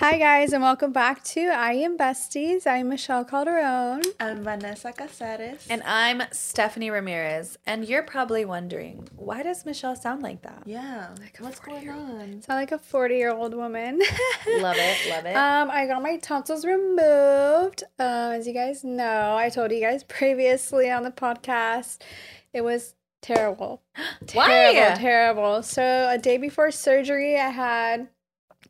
Hi, guys, and welcome back to I Am Besties. I'm Michelle Calderon. I'm Vanessa Cazarez. And I'm Stephanie Ramirez. And you're probably wondering, why does Michelle sound like that? yeah, Like what's going on? Sound like a 40 year old woman. Love it, love it. Um, I got my tonsils removed. Um, as you guys know, I told you guys previously on the podcast, it was terrible. Why? Terrible, terrible. So a day before surgery, I had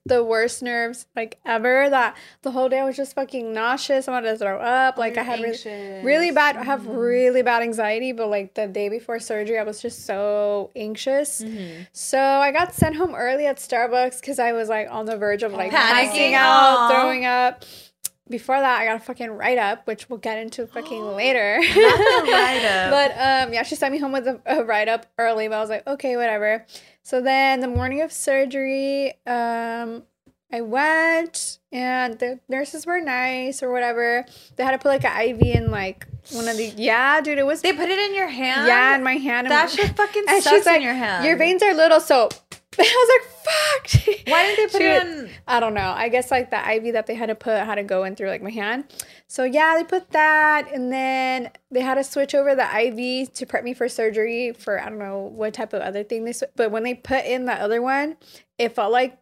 the worst nerves like ever. That the whole day I was just fucking nauseous. I wanted to throw up. Like I had really, really bad. I have really bad anxiety. But like the day before surgery, I was just so anxious. Mm-hmm. So I got sent home early at Starbucks because I was like on the verge of like Panicking. out, throwing up. Before that, I got a fucking write up, which we'll get into fucking later. write-up. But um, yeah, she sent me home with a, a write up early, but I was like, okay, whatever. So then the morning of surgery, um, I went and the nurses were nice or whatever. They had to put like an IV in like one of the yeah, dude, it was they put it in your hand? yeah in my hand. and- That shit fucking sucks she's like, in your hand. Your veins are little, so I was like, fuck. Why didn't they put it in? I don't know. I guess like the IV that they had to put had to go in through like my hand. So yeah, they put that, and then they had to switch over the IV to prep me for surgery for I don't know what type of other thing they. Sw- but when they put in the other one, it felt like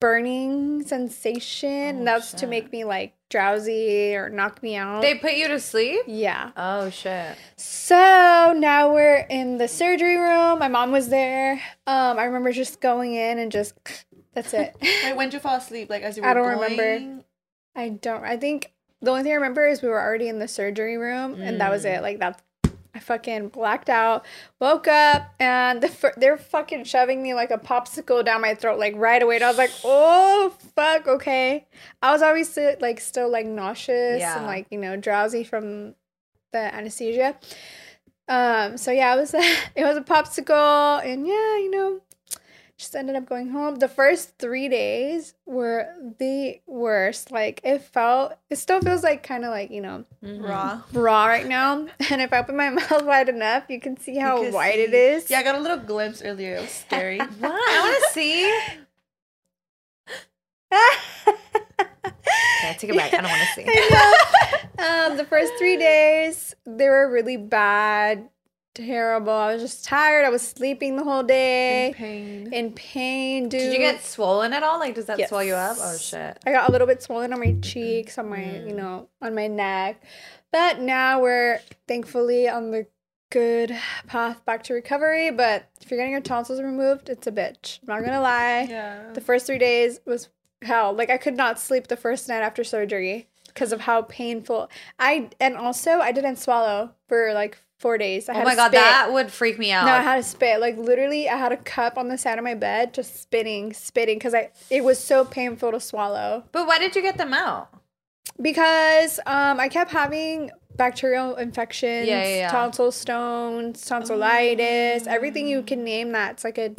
burning sensation. and Oh, that's to make me like drowsy or knock me out. They put you to sleep? yeah. Oh, shit. So now we're in the surgery room. My mom was there. Um, I remember just going in and just that's it. Wait, when did you fall asleep? Like as you were I don't remember. I don't. I think the only thing I remember is we were already in the surgery room, and that was it. Like that, I fucking blacked out. Woke up, and the they're fucking shoving me like a popsicle down my throat, like right away. And I was like, oh fuck, okay. I was always like still like nauseous Yeah. and like you know drowsy from the anesthesia. Um. So yeah, it was it was a popsicle, and yeah, you know just ended up going home. The first three days were the worst. Like it felt, it still feels like kind of like you know Mhm. Raw. raw right now. And if I open my mouth wide enough, you can see how You can white it see- is. Yeah, I got a little glimpse earlier. It was scary. What? I want to see. Yeah, take it back. I don't want to see. I know. um, the first three days they were really bad, terrible. I was just tired. I was sleeping the whole day, In pain. in pain, dude. Did you get swollen at all? Like, does that Yes. swell you up? Oh, shit. I got a little bit swollen on my cheeks, on my, you mm. know, on my neck. But now we're thankfully on the good path back to recovery. But if you're getting your tonsils removed, it's a bitch. I'm not gonna lie. Yeah. The first three days was hell. Like I could not sleep the first night after surgery because of how painful I and also I didn't swallow for like four days. I Oh had my god, spit. that would freak me out. No, I had to spit. Like literally, I had a cup on the side of my bed, just spitting, spitting, because I it was so painful to swallow. but why did you get them out? Because um, I kept having bacterial infections, Yeah, yeah, yeah. tonsil stones, tonsillitis, everything you can name that's like a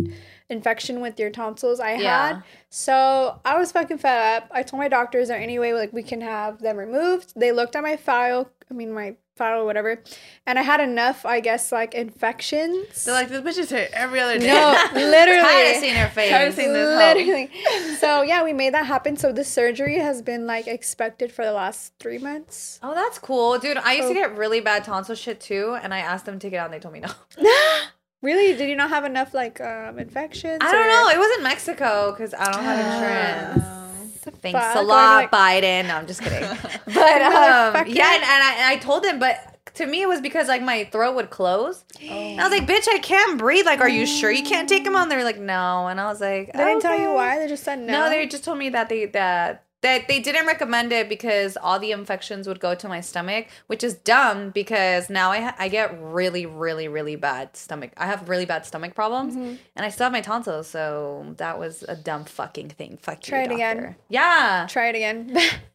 infection with your tonsils. I had. So I was fucking fed up. I told my doctor, is there any way like we can have them removed? They looked at my file. I mean my file or whatever, and I had enough, I guess, like infections. They're like, this bitch is here every other day. no, literally. Tired of seeing her face. Tired of seeing this. Literally. so yeah, we made that happen. So the surgery has been like expected for the last three months. Oh, that's cool, dude. I used So- to get really bad tonsil shit too, and I asked them to get it out, and they told me no. Really? Did you not have enough like um infections? I don't or- know. It was in Mexico because I don't have insurance. Oh. Thanks fuck? a lot, like- Biden. No, I'm just kidding. But um, yeah, and, and, I, and I told him, but to me it was because like my throat would close. And I was like, "Bitch, I can't breathe. Like, are you sure you can't take them on?" They're like, "No," and I was like, They didn't tell you why. They just said no. No, they just told me that they that that they didn't recommend it because all the infections would go to my stomach, which is dumb because now I ha- I get really really really bad stomach. I have really bad stomach problems, Mm-hmm. and I still have my tonsils, so that was a dumb fucking thing. Fuck Try you, it again. Yeah. Try it again.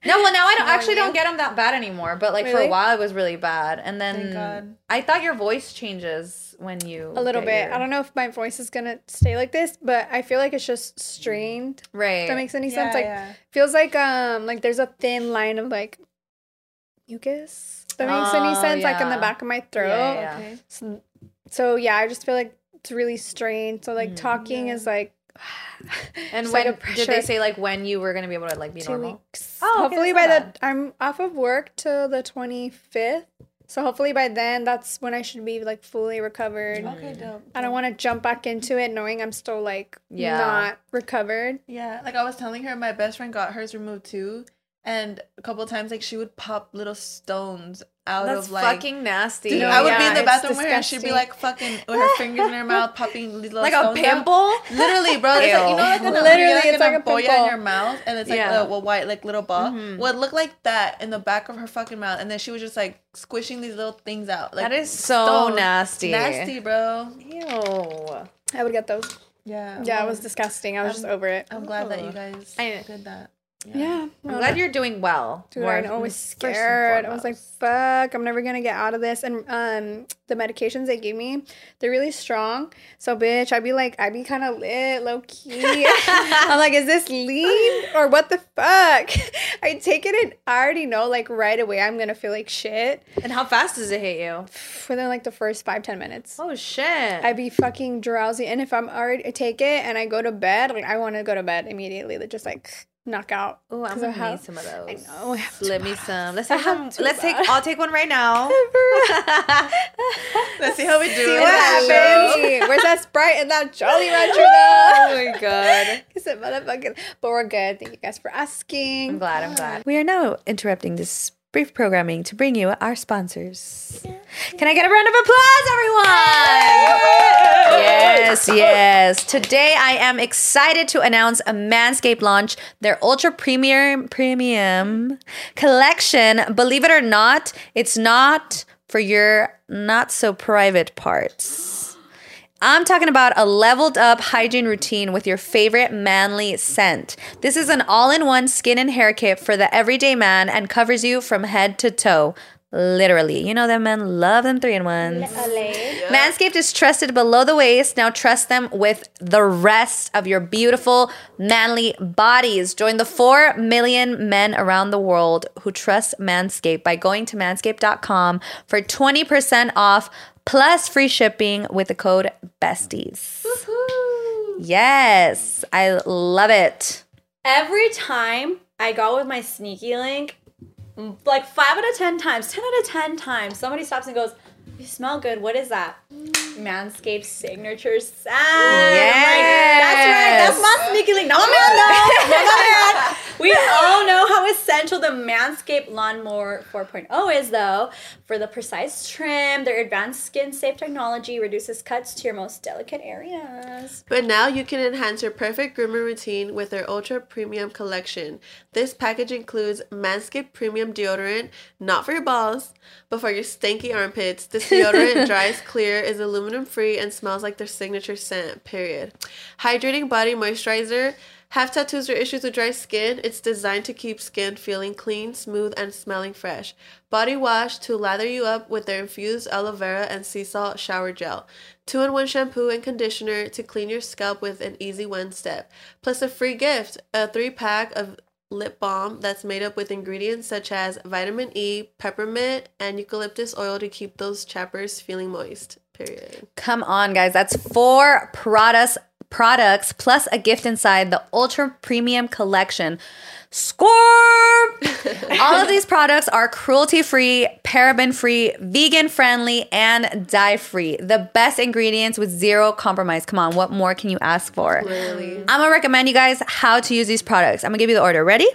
No, well now I don't actually don't get them that bad anymore, but like for a while it was really bad, and then. I thought your voice changes when you a little get bit. your- I don't know if my voice is gonna stay like this, but I feel like it's just strained. Right. If that makes any Yeah, sense. Like yeah. feels like um like there's a thin line of like mucus. If that makes any Oh, sense. Like in the back of my throat. Yeah, yeah. Okay. So, so yeah, I just feel like it's really strained. So like talking Yeah. is like And when like did they say like when you were gonna be able to like be two normal? weeks. Oh, okay, hopefully that's by not the I'm off of work till the 25th. So hopefully by then that's when I should be like fully recovered. Okay, dope. Mm. I don't want to jump back into it knowing I'm still like Yeah. not recovered. Yeah, like I was telling her, my best friend got hers removed too, and a couple of times like she would pop little stones out That's of like. fucking nasty. Dude, No, I would be in the bathroom with her, and she'd be like fucking with her fingers in her mouth, popping little like a stones out. pimple. Literally, bro. It's like you know, like an, Literally, like it's an like a ampolla in your mouth, and it's like Yeah. a, a white like little ball. Mhm. Would look like that in the back of her fucking mouth, and then she was just like squishing these little things out. Like that is so stones. nasty. nasty, bro. Ew. I would get those. Yeah, Yeah, it was disgusting. I was just I'm- over it. I'm glad that you guys I- did that. Yeah. I'm glad you're doing well. Dude, I was scared. I was like, fuck, I'm never gonna get out of this. And um the medications they gave me, they're really strong. So bitch, I'd be like, I'd be kinda lit, low key. I'm like, is this lean or what the fuck? I take it and I already know like right away I'm gonna feel like shit And how fast does it hit you? within like the first five, ten minutes. Oh shit. I'd be fucking drowsy. And if I'm already I take it and I go to bed, like I wanna go to bed immediately. Just like knock out. Oh, I'm gonna have- need some of those. I know, I have Let me some. Let's have some. Let's take. I'll take one right now. Let's see how we do See what happens. Where's that Sprite and that Jolly Rancher oh my god. It's a motherfucking. But we're good. Thank you guys for asking. I'm glad. I'm glad. We are now interrupting this brief programming to bring you our sponsors. Can I get a round of applause, everyone? Yes, yes. Today I am excited to announce a Manscaped launch their ultra premium premium collection. Believe it or not, it's not for your not so private parts. I'm talking about a leveled up hygiene routine with your favorite manly scent. This is an all in one skin and hair kit for the everyday man and covers you from head to toe. Literally. You know that men love them three in ones. Manscaped is trusted below the waist. Now trust them with the rest of your beautiful, manly bodies. Join the 4 million men around the world who trust Manscaped by going to manscaped.com for 20% off plus free shipping with the code BESTIES. Yes, I love it. Every time I go with my sneaky link, like five out of ten times, ten out of ten times, somebody stops and goes, "You smell good. What is that?" Manscaped signature scent. Oh yes. that's right. That's my sneaky link. No, man, no, no, man. We all know how essential the Manscaped Lawnmower 4.0 is, though. For the precise trim, their advanced skin safe technology reduces cuts to your most delicate areas. But now you can enhance your perfect grooming routine with their ultra premium collection. This package includes Manscaped Premium Deodorant, not for your balls, but for your stanky armpits. This deodorant dries clear, is aluminum free, and smells like their signature scent, period. Hydrating body moisturizer. Have tattoos or issues with dry skin? It's designed to keep skin feeling clean, smooth, and smelling fresh. Body wash to lather you up with their infused aloe vera and sea salt shower gel. Two in one shampoo and conditioner to clean your scalp with an easy one step. Plus a free gift a three pack of lip balm that's made up with ingredients such as vitamin E, peppermint, and eucalyptus oil to keep those chappers feeling moist. Period. Come on, guys. That's four products products plus a gift inside the ultra premium collection. Scorp! All of these products are cruelty free, paraben free, vegan friendly, and dye free. The best ingredients with zero compromise. Come on, what more can you ask for? I'm gonna recommend you guys how to use these products. I'm gonna give you the order. Ready?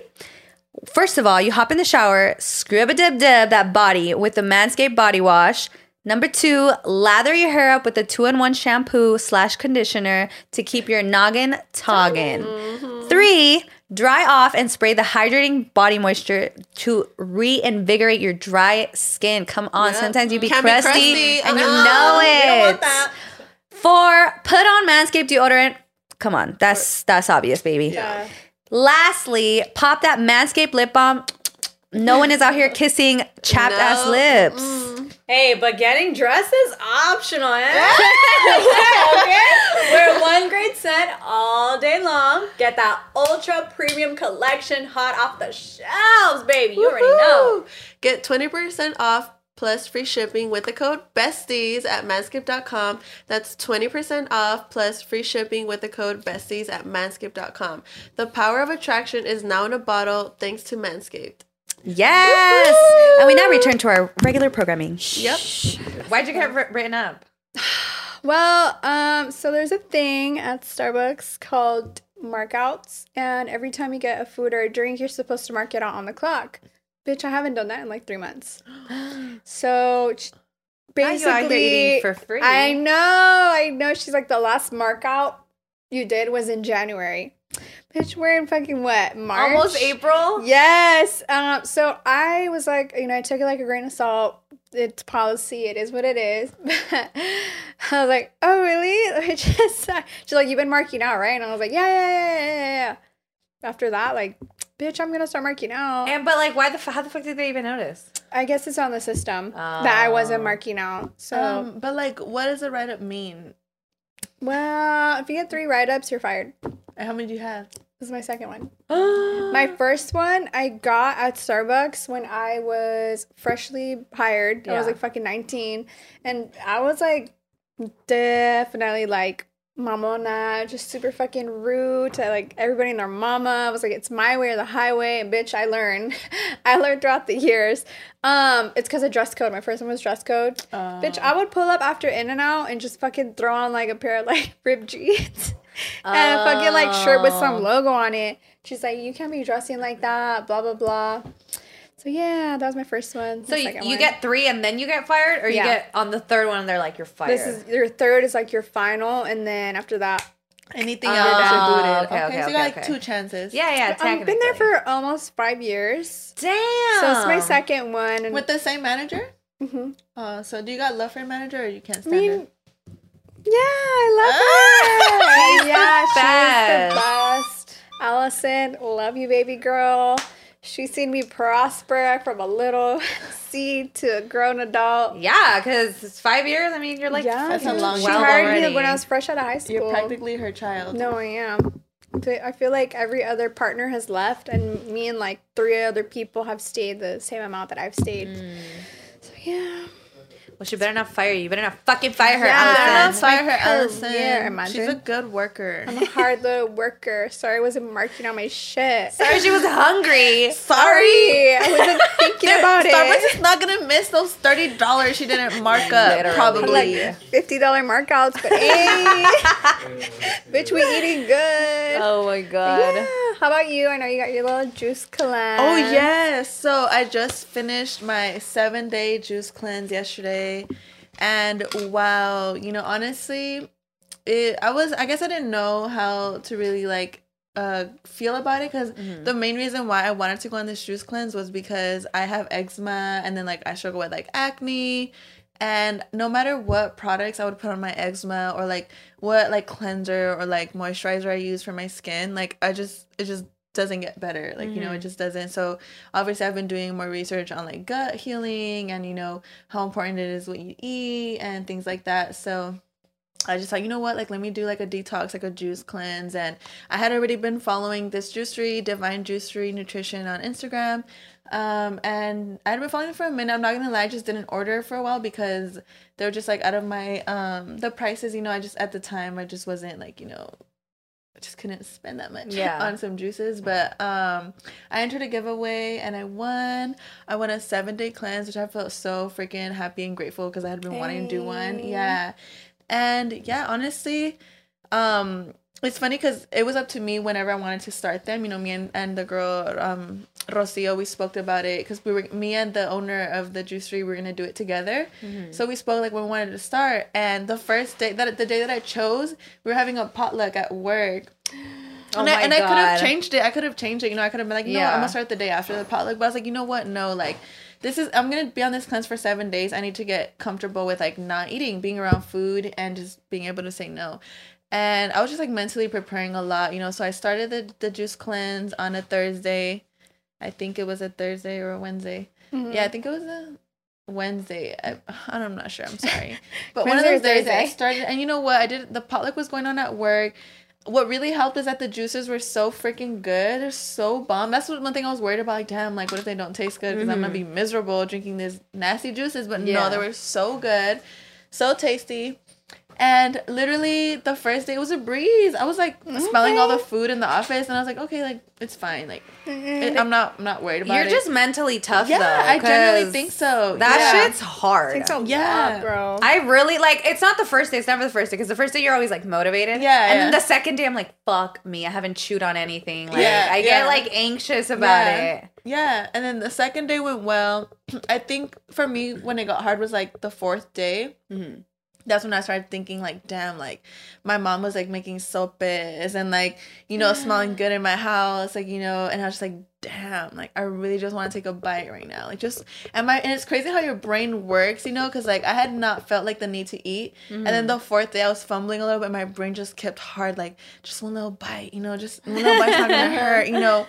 First of all, you hop in the shower, scrub a dib dib that body with the Manscaped body wash. Number two, lather your hair up with a two in one shampoo slash conditioner to keep your noggin toggin. Mm-hmm. Three, dry off and spray the hydrating body moisture to reinvigorate your dry skin. Come on, Yeah. sometimes you be Can be crusty, crusty, and I you uh-uh. know. know it. Four, put on Manscaped deodorant. Come on, that's that's obvious, baby. Yeah. Lastly, pop that Manscaped lip balm. No one is out here kissing chapped ass No. lips. Hey, but getting dressed is optional, eh? okay? Wear one great scent all day long. Get that ultra premium collection hot off the shelves, baby. You already know. Get 20% off plus free shipping with the code BESTIES at manscaped.com. That's 20% off plus free shipping with the code BESTIES at manscaped.com. The power of attraction is now in a bottle thanks to Manscaped. Yes. And we now return to our regular programming. Yep. Why'd you get wr- written up? Well, um, so there's a thing at Starbucks called markouts, and every time you get a food or a drink, you're supposed to mark it out on the clock. Bitch, I haven't done that in like three months. So ch- Now you basically, eating for free. I know, I know. She's like the last mark out you did was in January. Bitch, we're in fucking what March? Almost April. Yes. Um. So I was like, you know, I took it like a grain of salt. It's policy. It is what it is. I was like, oh really? Which is, she's like, you've been marking out, right? And I was like, yeah, yeah, yeah, yeah, yeah. After that, like, bitch, I'm gonna start marking out. And but like, why the f- how the fuck did they even notice? I guess it's on the system that I wasn't Oh. marking out. So, Um, but like, what does a write up mean? well, if you get three write ups, you're fired. How many do you have? This is my second one. My first one I got at Starbucks when I was freshly hired. I was like fucking 19. And I was like definitely like mamona, just super fucking rude to like everybody and their mama. I was like, it's my way or the highway. And bitch, I learned. I learned throughout the years. Um, it's because of dress code. My first one was dress code. bitch, I would pull up after In and Out and just fucking throw on like a pair of like ripped jeans. And a fucking like shirt with Oh. some logo on it. She's like, you can't be dressing like that, blah blah blah. So yeah, that was my first one. So you, you one. get three and then you get fired, or you Yeah. get on the third one and they're like you're fired. this is your third is like your final, and then after that, Anything Oh, else, you're booted. okay, Okay, okay, so you got okay, like two chances. yeah, yeah. I've been there for almost five years. damn. So it's my second one, and With the same manager? Mhm. Uh, so do you got love for your manager or you can't I stand mean, her? Yeah, I love her. yeah, she's the best. Allison, love you, baby girl. She's seen me prosper from a little seed to a grown adult. Yeah, because it's five years. I mean, you're like yeah, That's a long She time hired me when I was fresh out of high school. You're practically her child. No, I am. I feel like every other partner has left, and me and like three other people have stayed the same amount that I've stayed. Mm. So yeah, Well, she better not fire you. You better not fucking fire her, Yeah. Better not Allison. fire her, career, Allison. imagine. She's a good worker. I'm a hard little worker. Sorry, I wasn't marking on my shit. Sorry, she was hungry. Sorry, I wasn't thinking about Starbucks is not gonna miss those thirty dollars she didn't mark up. Literally. Probably. Like fifty dollar markouts, but hey, bitch, we eating good. Oh my god. Yeah. How about you? I know you got your little juice cleanse. Oh yes. So I just finished my seven day juice cleanse yesterday. And wow, you know, honestly, it I was I guess I didn't know how to really like uh feel about it because the main reason why I wanted to go on this juice cleanse was because I have eczema and then like I struggle with like acne. And no matter what products I would put on my eczema or like what like cleanser or like moisturizer I use for my skin, like I just it just doesn't get better. Like, you know, it just doesn't. So obviously I've been doing more research on like gut healing and you know how important it is what you eat and things like that. So I just thought, you know what, like let me do like a detox, like a juice cleanse. And I had already been following this juicery, Divine Juicery Nutrition on Instagram. Um, and I'd been following for a minute. I'm not gonna lie, I just didn't order for a while because they were just like out of my um the prices, you know, I just at the time I just wasn't like, you know, just couldn't spend that much Yeah. on some juices. But um I entered a giveaway and I won. I won a seven day cleanse, which I felt so freaking happy and grateful because I had been wanting to do one. Yeah. And yeah, honestly, um, it's funny because it was up to me whenever I wanted to start them. You know, me and, and the girl, um, Rocio, we spoke about it because we were me and the owner of the juicery we were gonna do it together. So we spoke like when we wanted to start. And the first day that the day that I chose, we were having a potluck at work. Oh and my I, and I could have changed it. I could have changed it. You know, I could have been like, know, what, I'm gonna start the day after the potluck. But I was like, you know what? No, like, this is. I'm gonna be on this cleanse for seven days. I need to get comfortable with like not eating, being around food, and just being able to say no. And I was just like mentally preparing a lot, you know. So I started the the juice cleanse on a Thursday. I think it was a Thursday or a Wednesday. Mm-hmm. Yeah, I think it was a Wednesday. I, I'm not sure. I'm sorry, but one of those days I started. And you know what? I did. The potluck was going on at work. what really helped is that the juices were so freaking good. They're so bomb. That's what, one thing I was worried about. Like, damn, like, what if they don't taste good? Because I'm gonna be miserable drinking these nasty juices. But Yeah. no, they were so good, so tasty. And literally, the first day was a breeze. I was like smelling all the food in the office, and I was like, okay, like it's fine. Like, it, I'm not, I'm not worried about it. You're just mentally tough yeah, though. I generally think so. That yeah. shit's hard. Takes a Yeah. lot, bro. I really like it's not the first day, it's never the first day because the first day you're always like motivated. Yeah, And then the second day I'm like, fuck me, I haven't chewed on anything. Like Yeah, I yeah. get like anxious about Yeah. it. Yeah, and then the second day went well. I think for me, when it got hard was like the fourth day. Mhm. That's when I started thinking like, damn, like my mom was like making sopes and like you know smelling good in my house, like you know, and I was just like, damn, like I really just want to take a bite right now, like just and my and it's crazy how your brain works, you know, because like I had not felt like the need to eat, and then mm-hmm. the fourth day I was fumbling a little bit, my brain just kept hard, like just one little bite, you know, just one little bite's not gonna hurt, you know.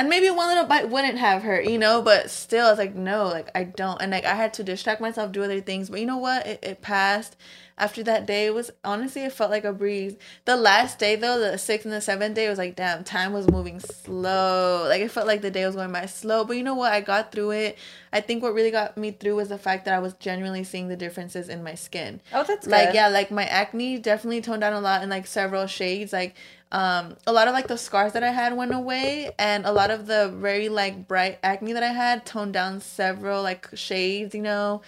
And maybe one little bite wouldn't have hurt, you know, but still, I was like, no, like, I don't. And, like, I had to distract myself, do other things. But you know what? It, it passed. After that day, it was honestly, it felt like a breeze. The last day, though, the sixth and the seventh day, was like, damn, time was moving slow. Like, it felt like the day was going by slow. But you know what? I got through it. I think what really got me through was the fact that I was genuinely seeing the differences in my skin Oh, that's good. like yeah like my acne definitely toned down a lot in like several shades like um a lot of like the scars that i had went away and a lot of the very like bright acne that i had toned down several like shades you know?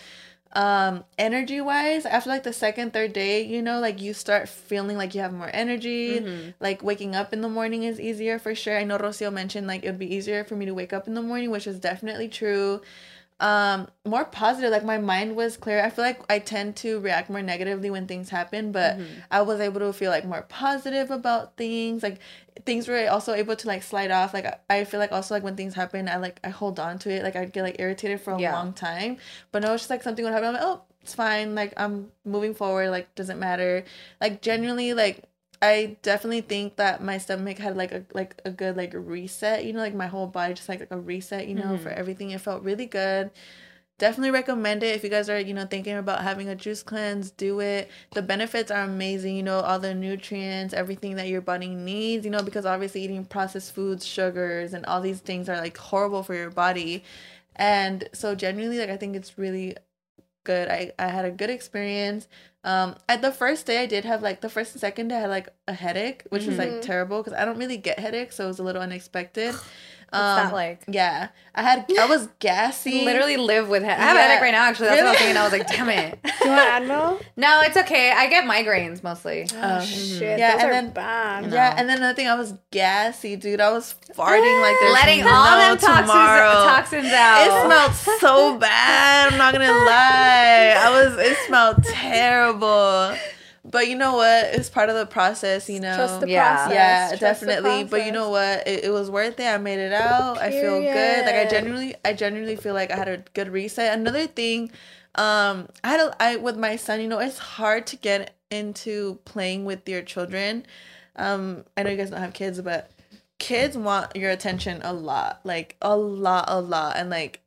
Um energy wise after like the second third day you know like you start feeling like you have more energy. Like waking up in the morning is easier for sure. I know rocio mentioned like it would be easier for me to wake up in the morning which is definitely true um more positive like my mind was clear. I feel like i tend to react more negatively when things happen but i was able to feel like more positive about things. Like things were also able to like slide off. Like I- feel like also like when things happen i like i hold on to it. Like i get like irritated for a Yeah. long time. But no it's just like something would happen. I'm like oh it's fine. Like i'm moving forward. Like doesn't matter. Like genuinely like I definitely think that my stomach had like a like a good like reset, you know, like my whole body just like, like a reset, you know, for mm-hmm. everything. It felt really good. Definitely recommend it if you guys are, you know, thinking about having a juice cleanse, do it. The benefits are amazing, you know, all the nutrients, everything that your body needs, you know, because obviously eating processed foods, sugars, and all these things are like horrible for your body. And so genuinely like I think it's really good. I, I had a good experience. Um, at the first day, I did have like the first and second day, I had like a headache, which was like terrible because I don't really get headaches, so it was a little unexpected. What's Um, that like? Yeah, I had I was gassy. Literally live with head. I have a Yeah. headache right now. Actually, that's what I was thinking. I was like, damn it. Do you want Advil? no, it's okay. I get migraines mostly. Oh, Shit, Yeah, those and then- bad. Yeah, and then another thing, I was gassy, dude. I was farting like there's Letting no all them toxins, toxins out. It smelled so bad. I'm not gonna lie. I was. It smelled terrible. But you know what? It's part of the process. You know. Trust the Yeah. process. yeah, Trust the definitely. But you know what? It, it was worth it. I made it out. I feel good. Like I Period. genuinely, I genuinely feel like I had a good reset. Another thing, um, I had a, I with my son. You know, it's hard to get into playing with your children. Um, I know you guys don't have kids, but kids want your attention a lot, like a lot, a lot, and like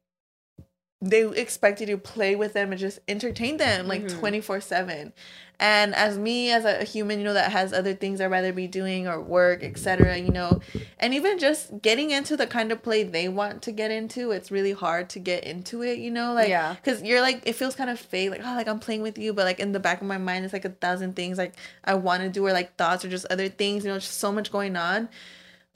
they expect you to play with them and just entertain them like 24 7 and as me as a human you know that has other things i'd rather be doing or work etc you know and even just getting into the kind of play they want to get into it's really hard to get into it you know like Yeah. because you're like it feels kind of fake like oh like i'm playing with you but like in the back of my mind it's like a thousand things like i want to do or like thoughts or just other things you know just so much going on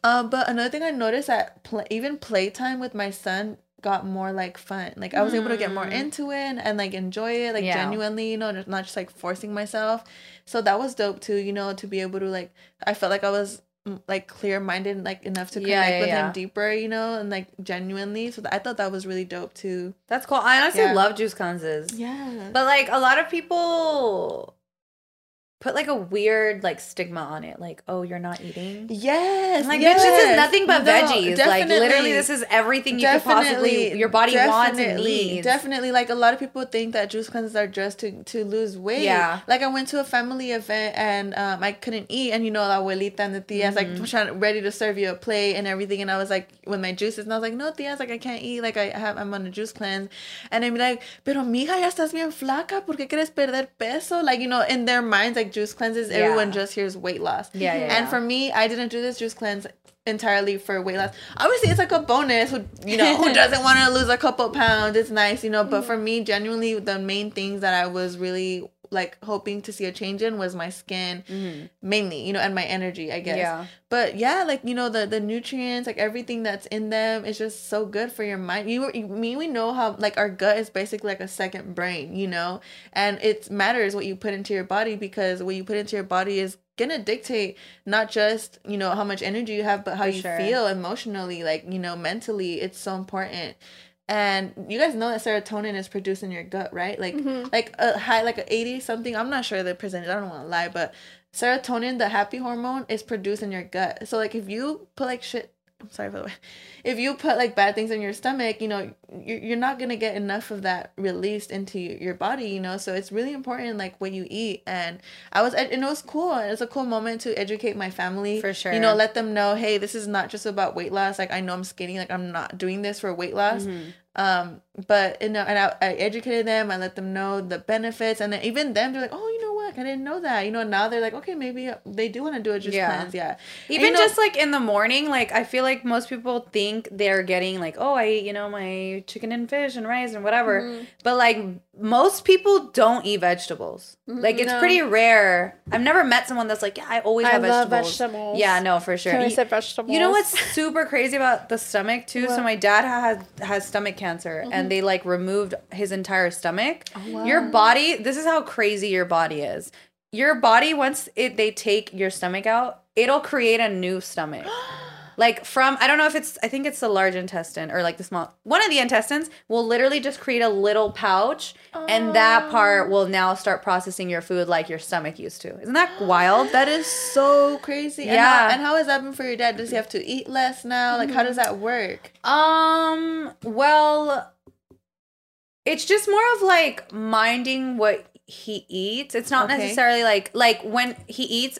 uh, but another thing I noticed that play, even playtime with my son got more like fun. Like I was able to get more into it and, and like enjoy it, like Yeah. genuinely, you know, not just like forcing myself. So that was dope too, you know, to be able to like I felt like I was mm, like clear minded like enough to connect Yeah, yeah, with yeah. him deeper, you know, and like genuinely. So th- I thought that was really dope too. That's cool. I honestly love juice cleanses. Yeah. But like a lot of people put like a weird like stigma on it. Like, oh, you're not eating. Yes. Like yes. bitch, this is nothing but No, veggies. Like literally, this is everything you could possibly your body wants and needs. Definitely, like a lot of people think that juice cleanses are just to to lose weight. Yeah. Like I went to a family event and um I couldn't eat, and you know, la abuelita and the tias Mm-hmm. like trying ready to serve you a plate and everything, and I was like with my juices, and I was like, no tias, like I can't eat, like I have I'm on a juice cleanse, and I'm like, pero mija, ya estás bien flaca, ¿por qué quieres perder peso? Like you know, in their minds, like juice cleanses. Yeah. Everyone just hears weight loss. Yeah, yeah, And yeah. for me, I didn't do this juice cleanse entirely for weight loss. Obviously, it's like a bonus. Who you know who doesn't want to lose a couple pounds? It's nice, you know. But mm-hmm. for me, genuinely, the main things that I was really like hoping to see a change in was my skin mm-hmm. mainly you know and my energy i guess. Yeah. but yeah like you know the the nutrients like everything that's in them is just so good for your mind. You you- me we know how like our gut is basically like a second brain you know? And it matters what you put into your body because what you put into your body is gonna dictate not just you know how much energy you have but how For you sure. feel emotionally like you know mentally. It's so important and you guys know that serotonin is produced in your gut right? Like mm-hmm. like a high like a 80 something i'm not sure the percentage i don't want to lie but serotonin the happy hormone is produced in your gut. So like if you put like shit i'm sorry by the way. If you put like bad things in your stomach you know you're, you're not gonna get enough of that released into your body you know? So it's really important like what you eat. And i was and it was cool. It's a cool moment to educate my family. For sure. you know let them know hey this is not just about weight loss. Like i know i'm skinny. Like i'm not doing this for weight loss. Mm-hmm. um but you know and I, I educated them. I let them know the benefits. And then even them they're like oh you know what i didn't know that you know now they're like okay maybe they do want to do it just Yeah. cleanse yeah Even you know, just like in the morning, like I feel like most people think they're getting like, oh, I eat, you know, my chicken and fish and rice and whatever. Mm-hmm. But like most people don't eat vegetables. Like it's No. pretty rare. I've never met someone that's like, yeah, I always I have love vegetables. vegetables. Yeah, no, for sure. Can I vegetables? You know what's super crazy about the stomach too? So my dad has has stomach cancer and they like removed his entire stomach. Oh, Your body, this is how crazy your body is. Your body once it they take your stomach out, it'll create a new stomach. like from I don't know if it's I think it's the large intestine or like the small one of the intestines will literally just create a little pouch and that part will now start processing your food like your stomach used to. Isn't that wild? that is so crazy and Yeah. how, and how has that been for your dad does he have to eat less now like how does that work Um, well, it's just more of like minding what he eats. It's not Okay. necessarily like like when he eats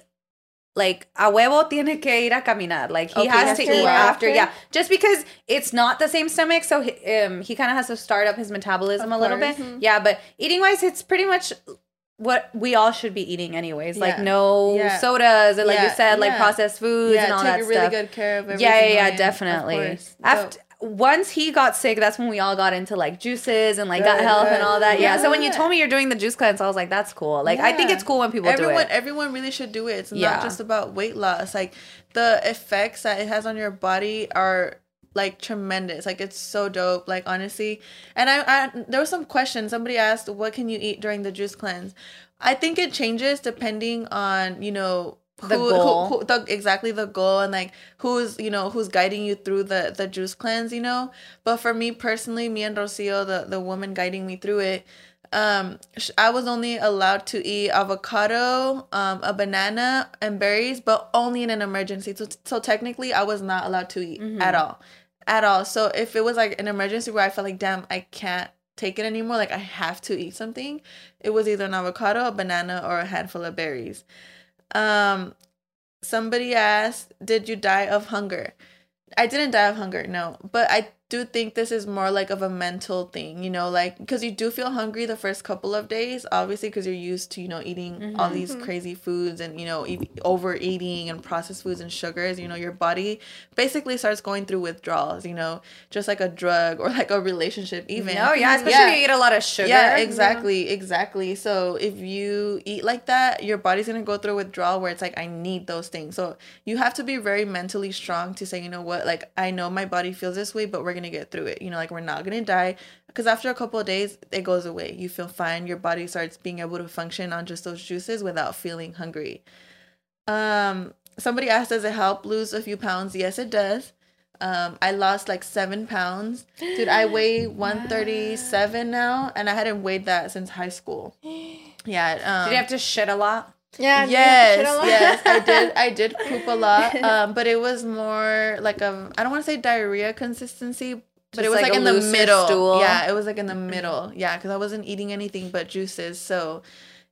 like a huevo tiene que ir a caminar. Like he Okay, has has to to eat walk. after, yeah. Just because it's not the same stomach, so he, um he kind of has to start up his metabolism a little bit. Yeah, but eating wise, it's pretty much what we all should be eating anyways. Like no Yeah. sodas and like you said, like yeah. processed foods and all take that really stuff. good care of everything Yeah, yeah, yeah, definitely. After once he got sick, that's when we all got into like juices and like gut health and all that. Yeah. So when you told me you're doing the juice cleanse, I was like, that's cool. Like I think it's cool when people everyone do it. everyone really should do it it's Yeah. not just about weight loss like the effects that it has on your body are like tremendous like it's so dope like honestly and I, I there was some questions somebody asked what can you eat during the juice cleanse i think it changes depending on you know The goal. who, the, exactly the goal and like who's you know who's guiding you through the the juice cleanse you know? But for me personally me and rocio the the woman guiding me through it um i was only allowed to eat avocado um a banana and berries but only in an emergency. So, so technically i was not allowed to eat at all at all. So if it was like an emergency where i felt like damn i can't take it anymore like i have to eat something it was either an avocado a banana or a handful of berries um somebody asked did you die of hunger? I didn't die of hunger no but i do think this is more like of a mental thing you know like because you do feel hungry the first couple of days obviously because you're used to you know eating all these mm-hmm. crazy foods and you know e- overeating and processed foods and sugars you know your body basically starts going through withdrawals you know just like a drug or like a relationship even no, yeah, especially if you eat a lot of sugar. yeah, exactly, exactly. So if you eat like that, your body's gonna go through a withdrawal where it's like, I need those things. So you have to be very mentally strong to say, you know what, like I know my body feels this way, but we're gonna get through it. You know, like we're not gonna die. Because after a couple of days, it goes away. You feel fine. Your body starts being able to function on just those juices without feeling hungry. Um, somebody asked, does it help lose a few pounds? Yes, it does. Um, I lost like seven pounds. Dude, I weigh 137 now, and I hadn't weighed that since high school. Yeah. Um, Did you have to shit a lot? Yeah. yes, shit a lot? yes, I did. I did poop a lot, um, but it was more like a I don't want to say diarrhea consistency, but Just it was like like, in the middle. stool? Yeah, it was like in the middle. Yeah, because I wasn't eating anything but juices, so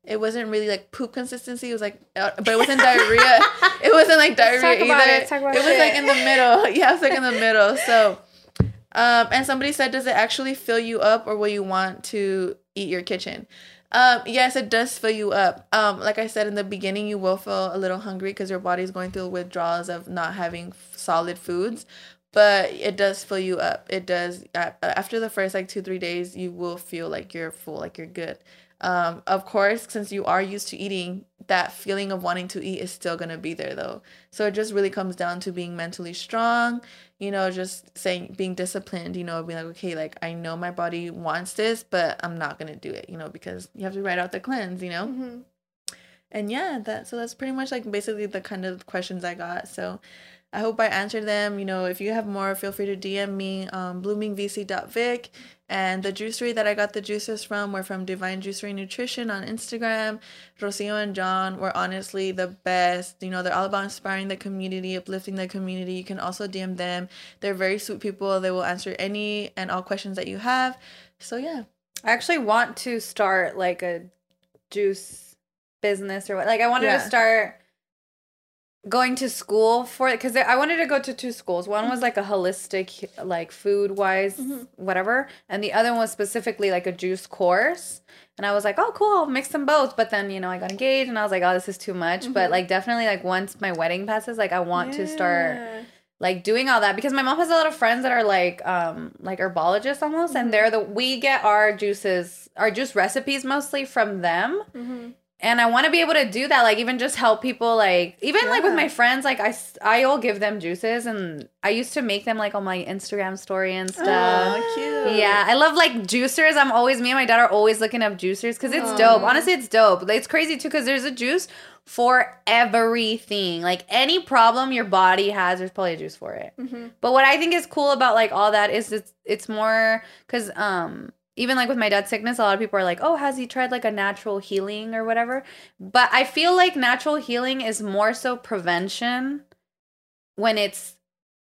it wasn't really like poop consistency. It was like, uh, but it wasn't diarrhea. It wasn't like Let's diarrhea talk about either. it. Talk about it was like in the middle. Yeah, it was like in the middle. So, um, and somebody said, does it actually fill you up, or will you want to eat your kitchen? Um, yes, it does fill you up. Um, like I said in the beginning, you will feel a little hungry because your body's going through withdrawals of not having f- solid foods. But it does fill you up. It does. After the first like two three days, you will feel like you're full, like you're good. Um, of course, since you are used to eating, that feeling of wanting to eat is still gonna be there though. So it just really comes down to being mentally strong. You know, just saying being disciplined. You know, being like, okay, like I know my body wants this, but I'm not gonna do it. You know, because you have to write out the cleanse. You know Mm-hmm. and yeah that so that's pretty much like basically the kind of questions i got so i hope i answered them. You know if you have more feel free to dm me um, bloomingvc.vic and the juicery that i got the juices from were from divine juicery nutrition on instagram. Rocio and john were honestly the best. You know they're all about inspiring the community uplifting the community. You can also dm them. They're very sweet people. They will answer any and all questions that you have. So yeah. I actually want to start like a juice business or what. Like I wanted Yeah. to start going to school for it because I wanted to go to two schools. One was like a holistic, like food wise, mm-hmm. whatever, and the other one was specifically like a juice course. And I was like, oh, cool, I'll mix them both. But then, you know, I got engaged and I was like, oh, this is too much. Mm-hmm. But like, definitely, like, once my wedding passes, like, I want to start like doing all that because my mom has a lot of friends that are like um like herbologists almost and mm-hmm. they're the we get our juices our juice recipes mostly from them and i want to be able to do that like even just help people like even like with my friends like I I'll give them juices and i used to make them like on my instagram story and stuff oh cute yeah, I love like juicers. I'm always me and my dad are always looking up juicers because it's dope. Honestly, it's dope. It's crazy too because there's a juice for everything. Like any problem your body has, there's probably a juice for it. But what I think is cool about like all that is it's it's more because um even like with my dad's sickness, a lot of people are like, oh, has he tried like a natural healing or whatever? But I feel like natural healing is more so prevention when it's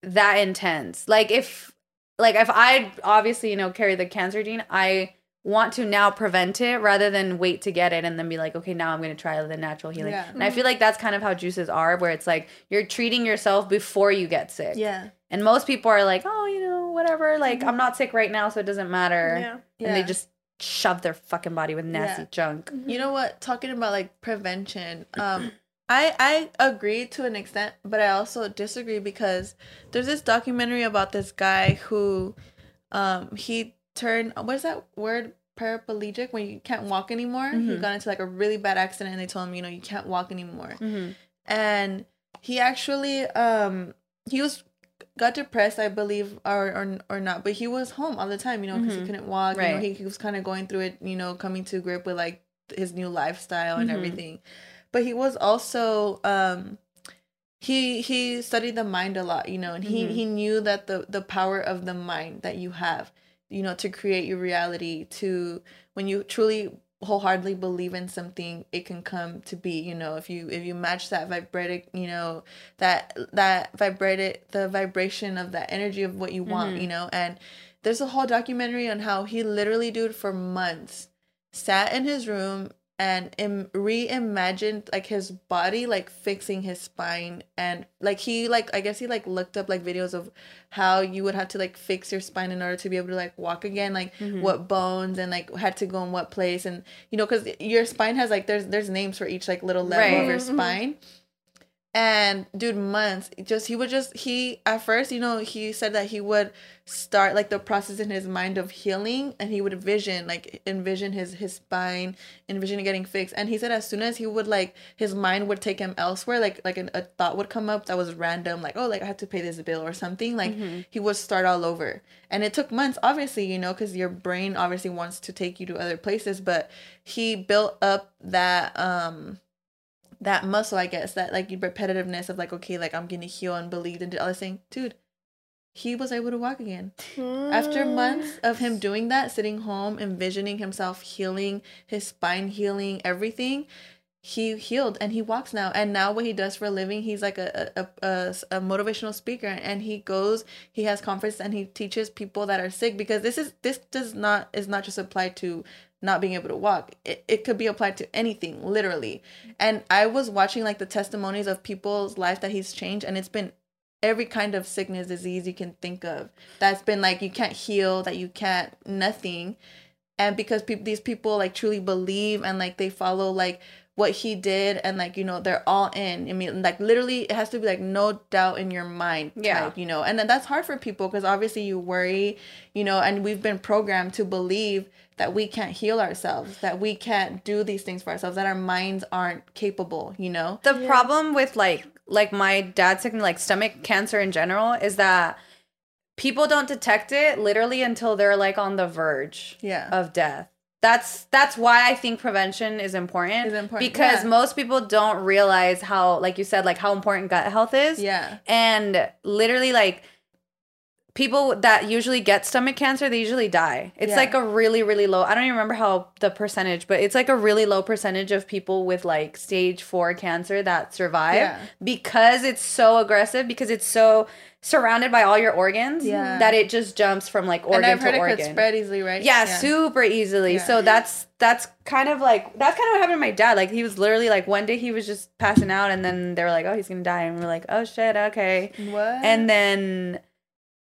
that intense. Like if like if I obviously, you know, carry the cancer gene, I want to now prevent it rather than wait to get it and then be like, okay, now I'm going to try the natural healing. Yeah. And I feel like that's kind of how juices are where it's like you're treating yourself before you get sick. yeah And most people are like, "Oh, you know, whatever, like I'm not sick right now, so it doesn't matter." Yeah. And they just shove their fucking body with nasty Yeah. junk. You know what? Talking about like prevention, um, I I agree to an extent, but I also disagree because there's this documentary about this guy who, um, he turned what is that word paraplegic when you can't walk anymore. He Mhm. got into like a really bad accident, and they told him, you know, you can't walk anymore. Mm-hmm. And he actually, um, he was got depressed, I believe, or or, or not, but he was home all the time, you know, because Mhm. he couldn't walk. You know, Right. he, he was kind of going through it, you know, coming to grip with like his new lifestyle and Mhm. everything. But he was also um he he studied the mind a lot, you know, and he Mhm. he knew that the the power of the mind that you have, you know, to create your reality, to when you truly wholeheartedly believe in something it can come to be you know if you if you match that vibratic you know that that vibrated the vibration of that energy of what you want Mhm. you know and there's a whole documentary on how he literally dude for months sat in his room and Im- reimagined like his body like fixing his spine and like he like i guess he like looked up like videos of how you would have to like fix your spine in order to be able to like walk again like Mhm. what bones and like had to go in what place and you know because your spine has like there's there's names for each like little level Right. of your spine and dude months. Just he would just he at first you know he said that he would start like the process in his mind of healing and he would vision like envision his his spine envision it getting fixed. And he said as soon as he would like his mind would take him elsewhere like like an, a thought would come up that was random like oh like i have to pay this bill or something like Mhm. he would start all over. And it took months obviously you know because your brain obviously wants to take you to other places but he built up that um that muscle i guess that like repetitiveness of like okay like i'm gonna heal and believe and do all this thing. Dude he was able to walk again. After months of him doing that sitting home envisioning himself healing his spine healing everything he healed and he walks now. And now what he does for a living he's like a a, a, a motivational speaker and he goes he has conferences and he teaches people that are sick because this is this does not is not just applied to not being able to walk. It, it could be applied to anything literally. And i was watching like the testimonies of people's life that he's changed and it's been every kind of sickness disease you can think of that's been like you can't heal that you can't nothing. And because pe- these people like truly believe and like they follow like what he did and like you know they're all in. I mean like literally it has to be like no doubt in your mind Yeah. type, you know? And then that's hard for people because obviously you worry you know and we've been programmed to believe that we can't heal ourselves that we can't do these things for ourselves that our minds aren't capable you know? The problem with like like my dad's sick- like stomach cancer in general is that people don't detect it literally until they're like on the verge Yeah. of death that's that's why i think prevention is important Is important, because yeah. most people don't realize how like you said like how important gut health is yeah and literally like people that usually get stomach cancer they usually die it's Yeah. like a really really low i don't even remember how the percentage but it's like a really low percentage of people with like stage 4 cancer that survive Yeah. because it's so aggressive because it's so surrounded by all your organs Yeah. that it just jumps from like organ and i've heard to it organ could spread easily right yeah, super easily. Yeah. So that's that's kind of like that's kind of what happened to my dad. Like he was literally like one day he was just passing out, and then they were like, "Oh, he's gonna die," and we're like, "Oh shit, okay." what And then,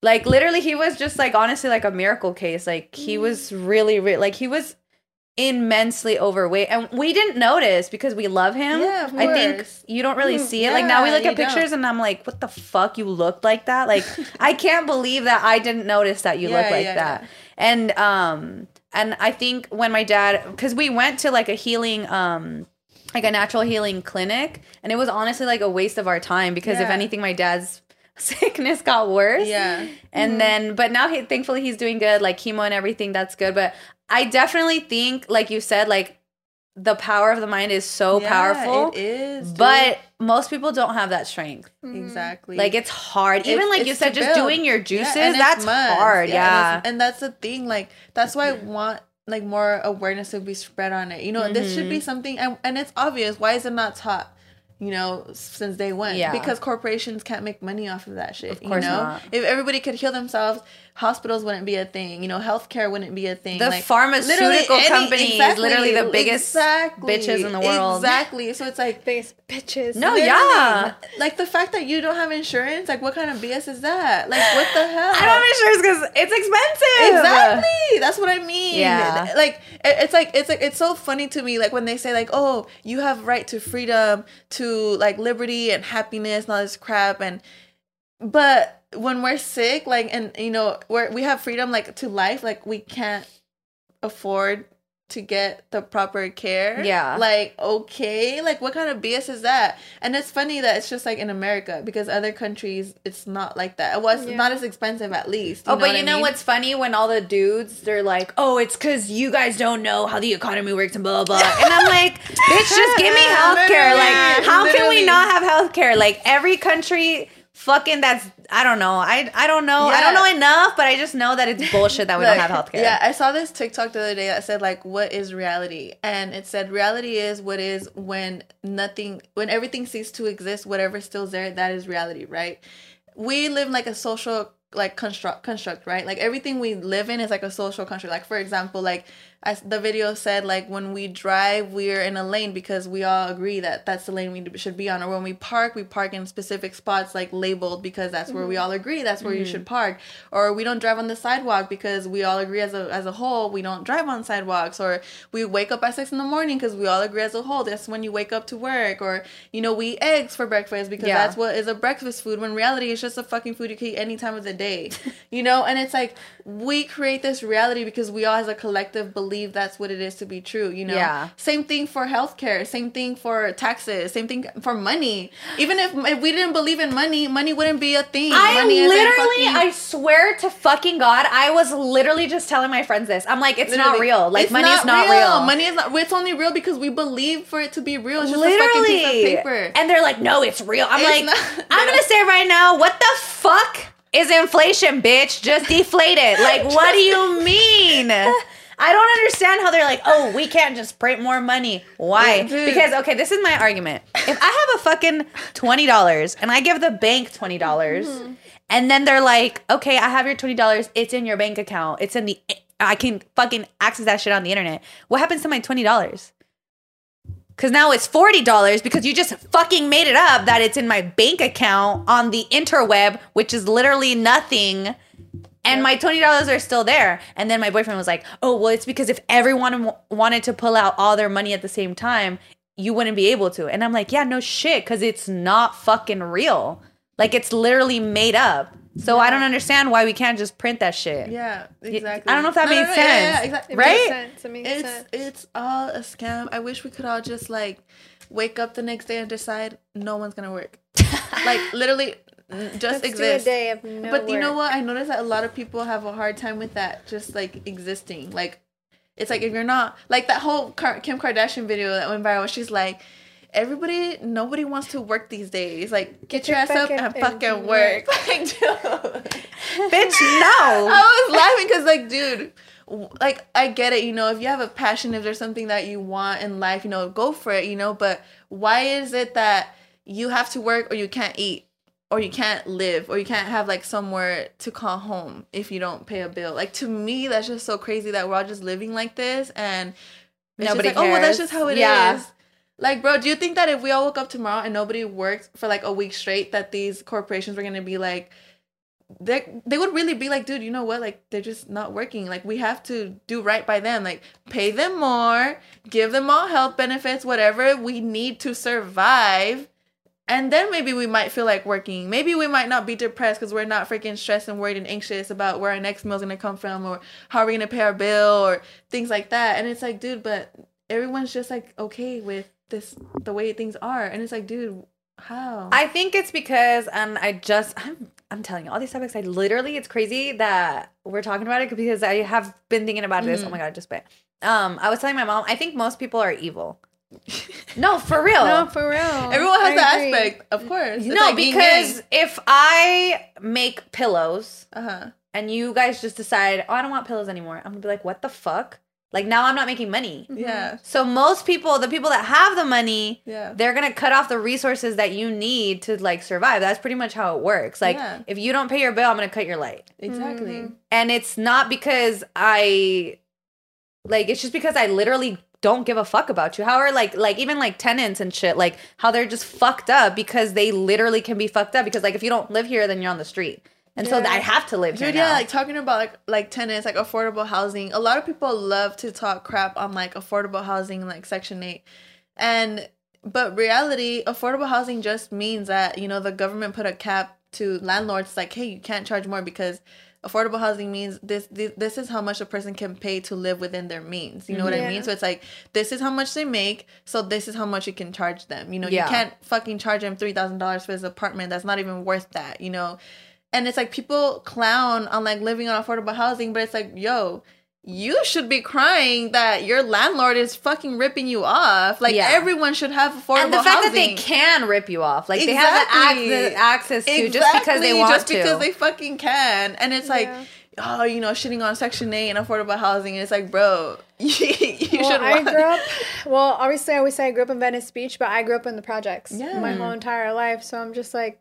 like literally, he was just like honestly like a miracle case. Like he Mm. was really, re- like he was immensely overweight, and we didn't notice because we love him. Yeah, of I think you don't really see it. Like now we look at you don't. pictures, and I'm like, "What the fuck? You looked like that?" Like I can't believe that I didn't notice that you Yeah, look like yeah, that. yeah. And um and I think when my dad cuz we went to like a healing um like a natural healing clinic and it was honestly like a waste of our time because if anything my dad's sickness got worse. yeah And then but now he thankfully he's doing good like chemo and everything that's good but I definitely think like you said like the power of the mind is so Yeah, powerful. it is dude. But most people don't have that strength. exactly Like it's hard. Even It's- like you said, just build. doing your juices, and it's that's months. hard. and Yeah. it's- and that's the thing. Like that's why I want like more awareness to be spread on it. You know, this should be Mm-hmm. something, and, and it's obvious. Why is it not taught? You know, since day one. Yeah. Because corporations can't make money off of that shit. Of course you know? not. If everybody could heal themselves, hospitals wouldn't be a thing. You know, healthcare wouldn't be a thing. The like, pharmaceutical literally any- company is literally the biggest exactly, bitches in the world. Exactly. So it's like Biggest bitches. No, Literally, yeah. Like the fact that you don't have insurance, like what kind of BS is that? Like what the hell? I don't have insurance because it's expensive. Exactly. That's what I mean. Yeah. Like it- it's like it's like it's so funny to me like when they say like, "Oh, you have right to freedom, to like liberty and happiness and all this crap and but when we're sick like and you know, we're we have freedom like to life, like we can't afford to get the proper care. Yeah. Like, okay, like what kind of BS is that? And it's funny that it's just like in America because other countries it's not like that. It was Yeah. not as expensive at least. Oh, but you I know mean? what's funny when all the dudes they're like, "Oh, it's because you guys don't know how the economy works and blah blah." blah. And I'm like, "Bitch, just give me healthcare. Like, Literally, how can we not have healthcare? Like every country, fucking that's I don't know. I I don't know. I don't know enough, but I just know that it's bullshit that we Like, don't have healthcare. Yeah, I saw this TikTok the other day that said like, "What is reality?" And it said, "Reality is what is when nothing, when everything ceases to exist. Whatever still there, that is reality, right?" We live like a social like construct construct right like everything we live in is like a social construct like for example like as the video said like when we drive we're in a lane because we all agree that that's the lane we should be on. Or when we park we park in specific spots like labeled because that's where we mm-hmm. all agree that's where you mm-hmm. should park. Or we don't drive on the sidewalk because we all agree as a as a whole we don't drive on sidewalks. Or we wake up at six in the morning because we all agree as a whole that's when you wake up to work. Or you know we eat eggs for breakfast because Yeah. that's what is a breakfast food when reality it's just a fucking food you can eat any time of the day. You know? And it's like we create this reality because we all as a collective believe that's what it is to be true you know Yeah. same thing for healthcare same thing for taxes same thing for money even if, if we didn't believe in money money wouldn't be a thing I money literally, fucking- I swear to fucking God, I was literally just telling my friends this. I'm like, it's not real. Like, It's money is not real. Money is not. It's only real because we believe for it to be real. It's just a fucking piece of literally. paper. And they're like, no, it's real. I'm It's like, not- I'm gonna say right now, what the fuck is inflation, bitch. Just deflate it. Like, what do you mean? I don't understand how they're like, oh, we can't just print more money. Why? Because, okay, this is my argument. If I have a fucking $20 and I give the bank $20, dollars mm-hmm. and then they're like, okay, I have your $20. It's in your bank account. It's in the, I can fucking access that shit on the internet. What happens to my $20? Because now it's $40 because you just fucking made it up that it's in my bank account on the interweb, which is literally nothing. And my $20 are still there. And then my boyfriend was like, oh, well, it's because if everyone w- wanted to pull out all their money at the same time, you wouldn't be able to. And I'm like, yeah, no shit, because it's not fucking real. Like it's literally made up. So I don't understand why we can't just print that shit. Yeah, exactly. I don't know if that No, no, makes no, yeah, yeah, sense. yeah, exactly. It Right? Makes sense. It makes It's sense. it's all a scam. I wish we could all just like wake up the next day and decide no one's gonna work. like literally, just Let's exist. do a day of no but you know what? I noticed that a lot of people have a hard time with that. Just like existing. Like it's like if you're not like that whole Kim Kardashian video that went viral. She's like. Everybody, nobody wants to work these days. Like, get, your, your ass up and fucking work. Like, dude. Bitch, no. I was laughing because, like, dude, like, I get it, you know, if you have a passion, if there's something that you want in life, you know, go for it, you know, but why is it that you have to work or you can't eat? Or you can't live, or you can't have like somewhere to call home if you don't pay a bill. Like to me, that's just so crazy that we're all just living like this, and it's Nobody like, oh well, that's just how it is. Like, bro, do you think that if we all woke up tomorrow and nobody worked for like a week straight, that these corporations were gonna be like, they they would really be like, dude, you know what? Like, they're just not working. Like, we have to do right by them. Like, pay them more, give them all health benefits, whatever we need to survive. And then maybe we might feel like working. Maybe we might not be depressed because we're not freaking stressed and worried and anxious about where our next meal's gonna come from or how are we gonna pay our bill or things like that. And it's like, dude, but everyone's just like okay with this the way things are. And it's like, dude, how? I think it's because, and I just, I'm, I'm telling you, all these topics, I literally, it's crazy that we're talking about it because I have been thinking about this. Oh my God, I just spit. Um, I was telling my mom, I think most people are evil. no, for real. No, for real. Everyone has I that agree. aspect, of course. It's no, like because if I make pillows uh-huh. and you guys just decide, oh, I don't want pillows anymore, I'm gonna be like, what the fuck? Like now I'm not making money. Yeah. So most people, the people that have the money, Yeah. they're gonna cut off the resources that you need to like survive. That's pretty much how it works. Like Yeah. if you don't pay your bill, I'm gonna cut your light. Exactly. Mm-hmm. And it's not because I like it's just because I literally don't give a fuck about you. How are like like even like tenants and shit, like how they're just fucked up because they literally can be fucked up because like if you don't live here, then you're on the street. And so I have to live here. Dude, now. yeah, like talking about like like tenants, like affordable housing. A lot of people love to talk crap on like affordable housing, like Section Eight, and but reality, affordable housing just means that you know the government put a cap to landlords. Like, hey, you can't charge more because affordable housing means this this, this is how much a person can pay to live within their means. You know what I mean? So it's like this is how much they make, so this is how much you can charge them. You know, Yeah. you can't fucking charge them three thousand dollars for his apartment. That's not even worth that. You know and it's like people clown on like living on affordable housing but it's like yo you should be crying that your landlord is fucking ripping you off like Yeah. everyone should have affordable housing. and the fact housing that they can rip you off, like they have the access to just because they want just to. Just because they fucking can and it's like Yeah. oh you know shitting on section 8 and affordable housing and it's like bro you, you Well, should I grew up. Well, obviously, I always say I grew up in Venice Beach, but I grew up in the projects Yeah. my whole entire life. So I'm just like,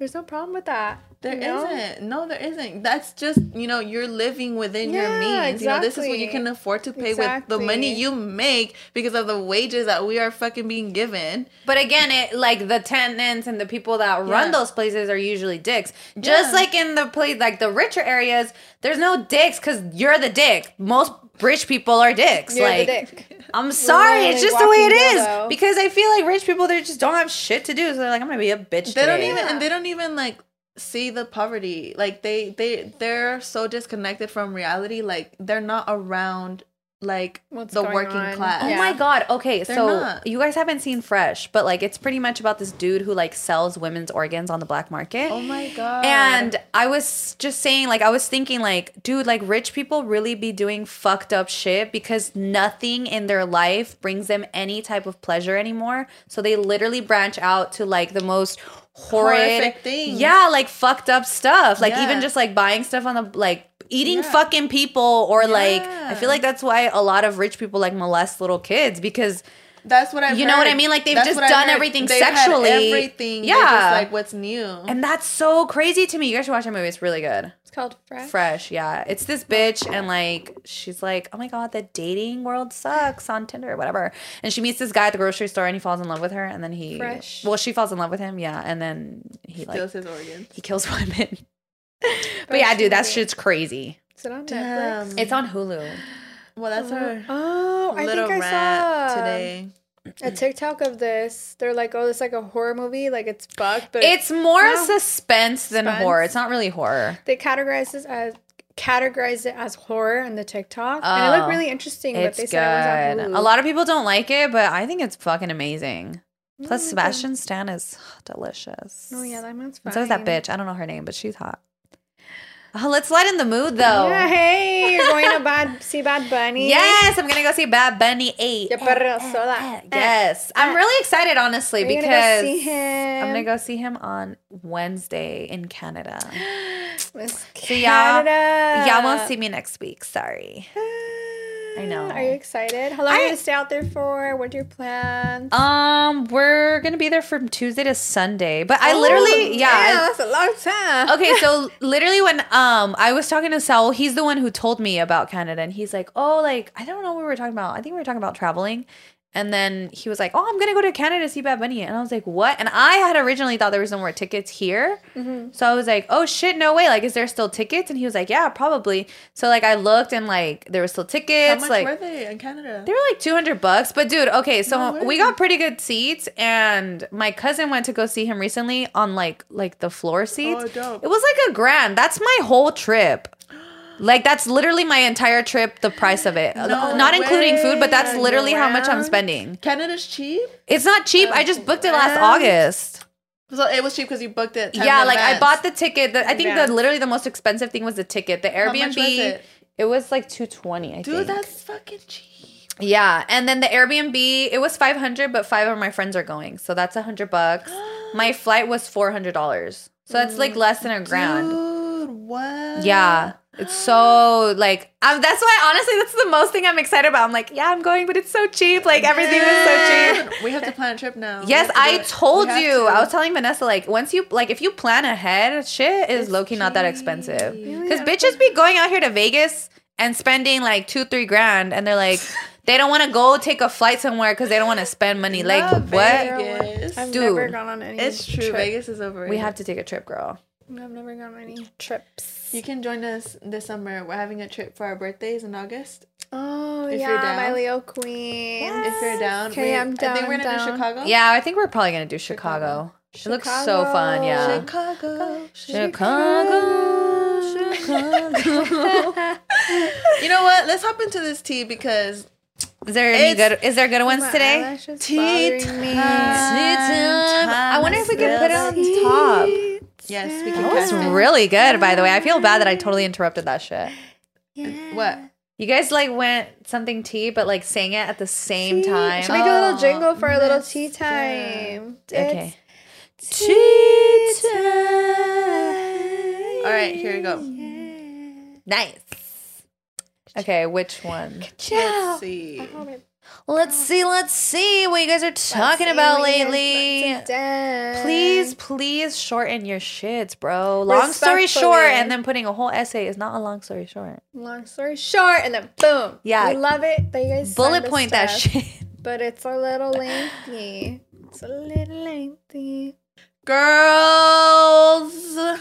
there's no problem with that. There you know? not No, there isn't. That's just, you know, you're living within your Yeah, means. You know, this is what you can afford to pay with the money you make because of the wages that we are fucking being given. But again, it like the tenants and the people that run those places are usually dicks. Just Yeah. like in the place, like the richer areas, there's no dicks because you're the dick. Most rich people are dicks. You're like, the dick. I'm sorry, it's just the way it is. walking dildo. Because I feel like rich people they just don't have shit to do, so they're like, I'm gonna be a bitch. They don't today. even and they don't even like see the poverty. Like they they they're so disconnected from reality. Like they're not around like What's the working on. class. Oh my god. Okay, They're so not. you guys haven't seen Fresh, but like it's pretty much about this dude who like sells women's organs on the black market. Oh my god. And I was just saying, like, I was thinking, like, dude, like, rich people really be doing fucked up shit because nothing in their life brings them any type of pleasure anymore. So they literally branch out to like the most horrid, thing. yeah, like fucked up stuff. Like Yeah. even just like buying stuff on the like eating Yeah. fucking people or like I feel like that's why a lot of rich people like molest little kids because that's what I You know what I mean? Like, they've just done everything They've sexually. everything. Yeah. Yeah. Just like what's new. and that's so crazy to me. You guys should watch that movie. It's really good. It's called Fresh. Fresh, yeah. It's this bitch, and like she's like, oh my god, the dating world sucks on Tinder, whatever. And she meets this guy at the grocery store, and he falls in love with her, and then he, Fresh. well, she falls in love with him, yeah, and then he like Steals his organs. he kills women. But yeah, dude, that shit's crazy. Is it on Damn. Netflix? It's on Hulu. Well, that's our Oh, I little think I rant saw today. a TikTok of this. They're like, oh, it's like a horror movie, like it's fucked, but It's more No. suspense than Suspense. horror. It's not really horror. they categorize this as categorize it as horror in the TikTok, and it Oh, looked really interesting. But It's they good. said it was on Hulu. A lot of people don't like it, but I think it's fucking amazing. Plus, Sebastian Stan is delicious. Oh yeah, that man's fine. And so is that bitch. I don't know her name, but she's hot. Oh, let's lighten the mood though. Yeah, hey, you're going to bad see Bad Bunny. Yes, I'm gonna go see Bad Bunny 8. Ya perreo sola. Eh, eh, yes. I'm eh, really excited, honestly, because gonna go see him? I'm gonna go see him on Wednesday in Canada. Miss So y'all, Canada. y'all won't see me next week. Sorry. Ah. I know. Are you excited? How long are you gonna stay out there for? What are your plans? Um, we're gonna be there from Tuesday to Sunday, but I literally, yeah. I- Oh, that's a long time. okay, so literally when um I was talking to Saul, he's the one who told me about Canada, and he's like, "Oh, like I don't know what we were talking about. I think we were talking about traveling." And then he was like, "Oh, I'm gonna go to Canada to see Bad Bunny," and I was like, "What?" And I had originally thought there was no more tickets here, mm-hmm. so I was like, "Oh shit, no way! Like, is there still tickets?" And he was like, "Yeah, probably." So like I looked and like there were still tickets. How much like were they in Canada? they were like 200 bucks. But dude, okay, so No we got pretty good seats and my cousin went to go see him recently on like like the floor seats. Oh, dope. It was like a grand. That's my whole trip. Like that's literally my entire trip, the price of it. No Not including food, but that's way. literally how much I'm Around? spending. Canada's cheap. It's not cheap. I just booked it last? August. So it was cheap because you booked it. time yeah, in like I advance. bought the ticket. The, I think the Advance. literally the most expensive thing was the ticket. The Airbnb much was it? it was like 220, I Dude, think. that's fucking cheap. Yeah, and then the Airbnb it was five hundred, but five of my friends are going, so that's a hundred bucks. my flight was four hundred dollars, so that's like less than a grand. Dude, what? Yeah, it's so like um, that's why honestly that's the most thing I'm excited about. I'm like, yeah, I'm going, but it's so cheap. Like everything is so cheap. We have to plan a trip now. Yes, to I told you. to. I was telling Vanessa like once you like if you plan ahead, shit is low key not that expensive. Because bitches be going out here to Vegas and spending like two three grand, and they're like they don't want to go take a flight somewhere because they don't want to spend money. Like Love what? Vegas. I've Dude. never gone on any. It's true. trip. Vegas is overrated. We have to take a trip, girl. I've never gone on any trips. You can join us this summer. We're having a trip for our birthdays in August. Oh If yeah, you're down. my Leo queen. If you're down, Okay, we, I'm down. I think we're down, gonna down. do Chicago. Yeah, I think we're probably gonna do Chicago. It looks so fun. Yeah. Chicago. Chicago, Chicago. You know what? Let's hop into this tea because Is there any It's- good? Is there good ones My today? eyelashes Tea bothering me. time. I wonder if we could put it on top. Yes, we can. That was cast it. really good, by the way. I feel bad that I totally interrupted that shit. Yeah. What? You guys like went something tea, but like sang it at the same time. Should we do a little Oh, jingle for a little tea up. time? Okay. Tea time. All right, here we go. Nice. Okay, which one? Let's see. Let's see. Let's see what you guys are talking about lately. Please, please shorten your shits, bro. Long story short, and then putting a whole essay is not a long story short. Long story short, and then boom. Yeah. we love it that you guys Bullet point that shit. But it's a little lengthy. It's a little lengthy. Girls,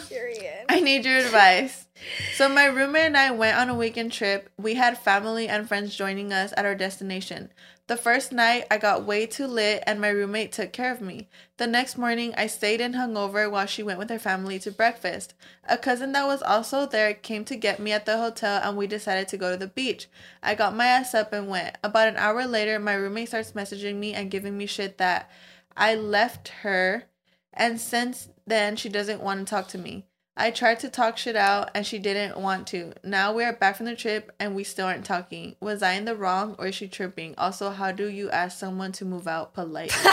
Period. I need your advice. So my roommate and I went on a weekend trip. We had family and friends joining us at our destination. The first night I got way too lit and my roommate took care of me. The next morning I stayed in hungover while she went with her family to breakfast. A cousin that was also there came to get me at the hotel and we decided to go to the beach. I got my ass up and went. About an hour later my roommate starts messaging me and giving me shit that I left her and since then she doesn't want to talk to me. I tried to talk shit out and she didn't want to. Now we are back from the trip and we still aren't talking. Was I in the wrong or is she tripping? Also, how do you ask someone to move out politely?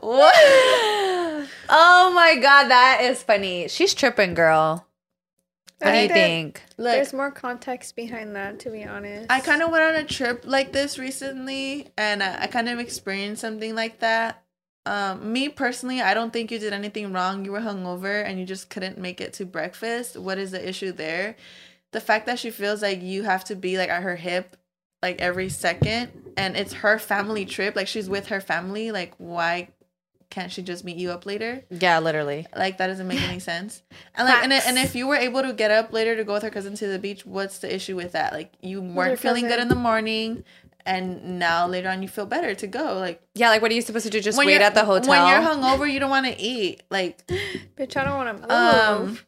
what? Oh my god, that is funny. She's tripping, girl. What do you that think? Look, There's more context behind that, to be honest. I kind of went on a trip like this recently and I, I kind of experienced something like that. Um, me personally, I don't think you did anything wrong. You were hungover and you just couldn't make it to breakfast. What is the issue there? The fact that she feels like you have to be like at her hip like every second and it's her family trip, like she's with her family, like why can't she just meet you up later? Yeah, literally. Like that doesn't make any sense. And like, and, and if you were able to get up later to go with her cousin to the beach, what's the issue with that? Like you weren't feeling good in the morning, and now later on you feel better to go. Like Yeah, like what are you supposed to do? Just wait at the hotel? When you're hungover, you don't want to eat. Like Bitch, I don't want to move. um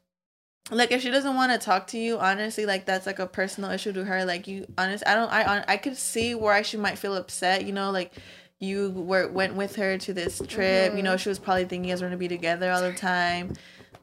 like if she doesn't want to talk to you honestly like that's like a personal issue to her like you honest i don't i i could see why she might feel upset you know like you were went with her to this trip you know she was probably thinking you guys were gonna be together all the time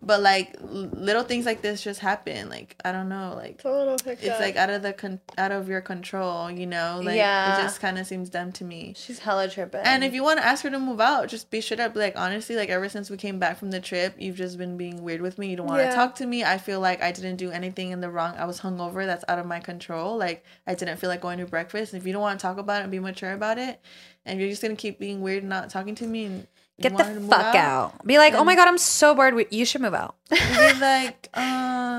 but like little things like this just happen like i don't know like it's a little hiccup. it's like out of the con- out of your control you know like Yeah. it just kind of seems dumb to me She's hella tripping. and if you want to ask her to move out, just be straight up. Like honestly, like ever since we came back from the trip, you've just been being weird with me. You don't want to Yeah. talk to me. I feel like I didn't do anything in the wrong. I was hungover. That's out of my control. Like I didn't feel like going to breakfast. If you don't want to talk about it and be mature about it, and you're just gonna keep being weird and not talking to me, and Get the want her fuck out. Be like, oh my god, I'm so bored. We- You should move out. Be like, um,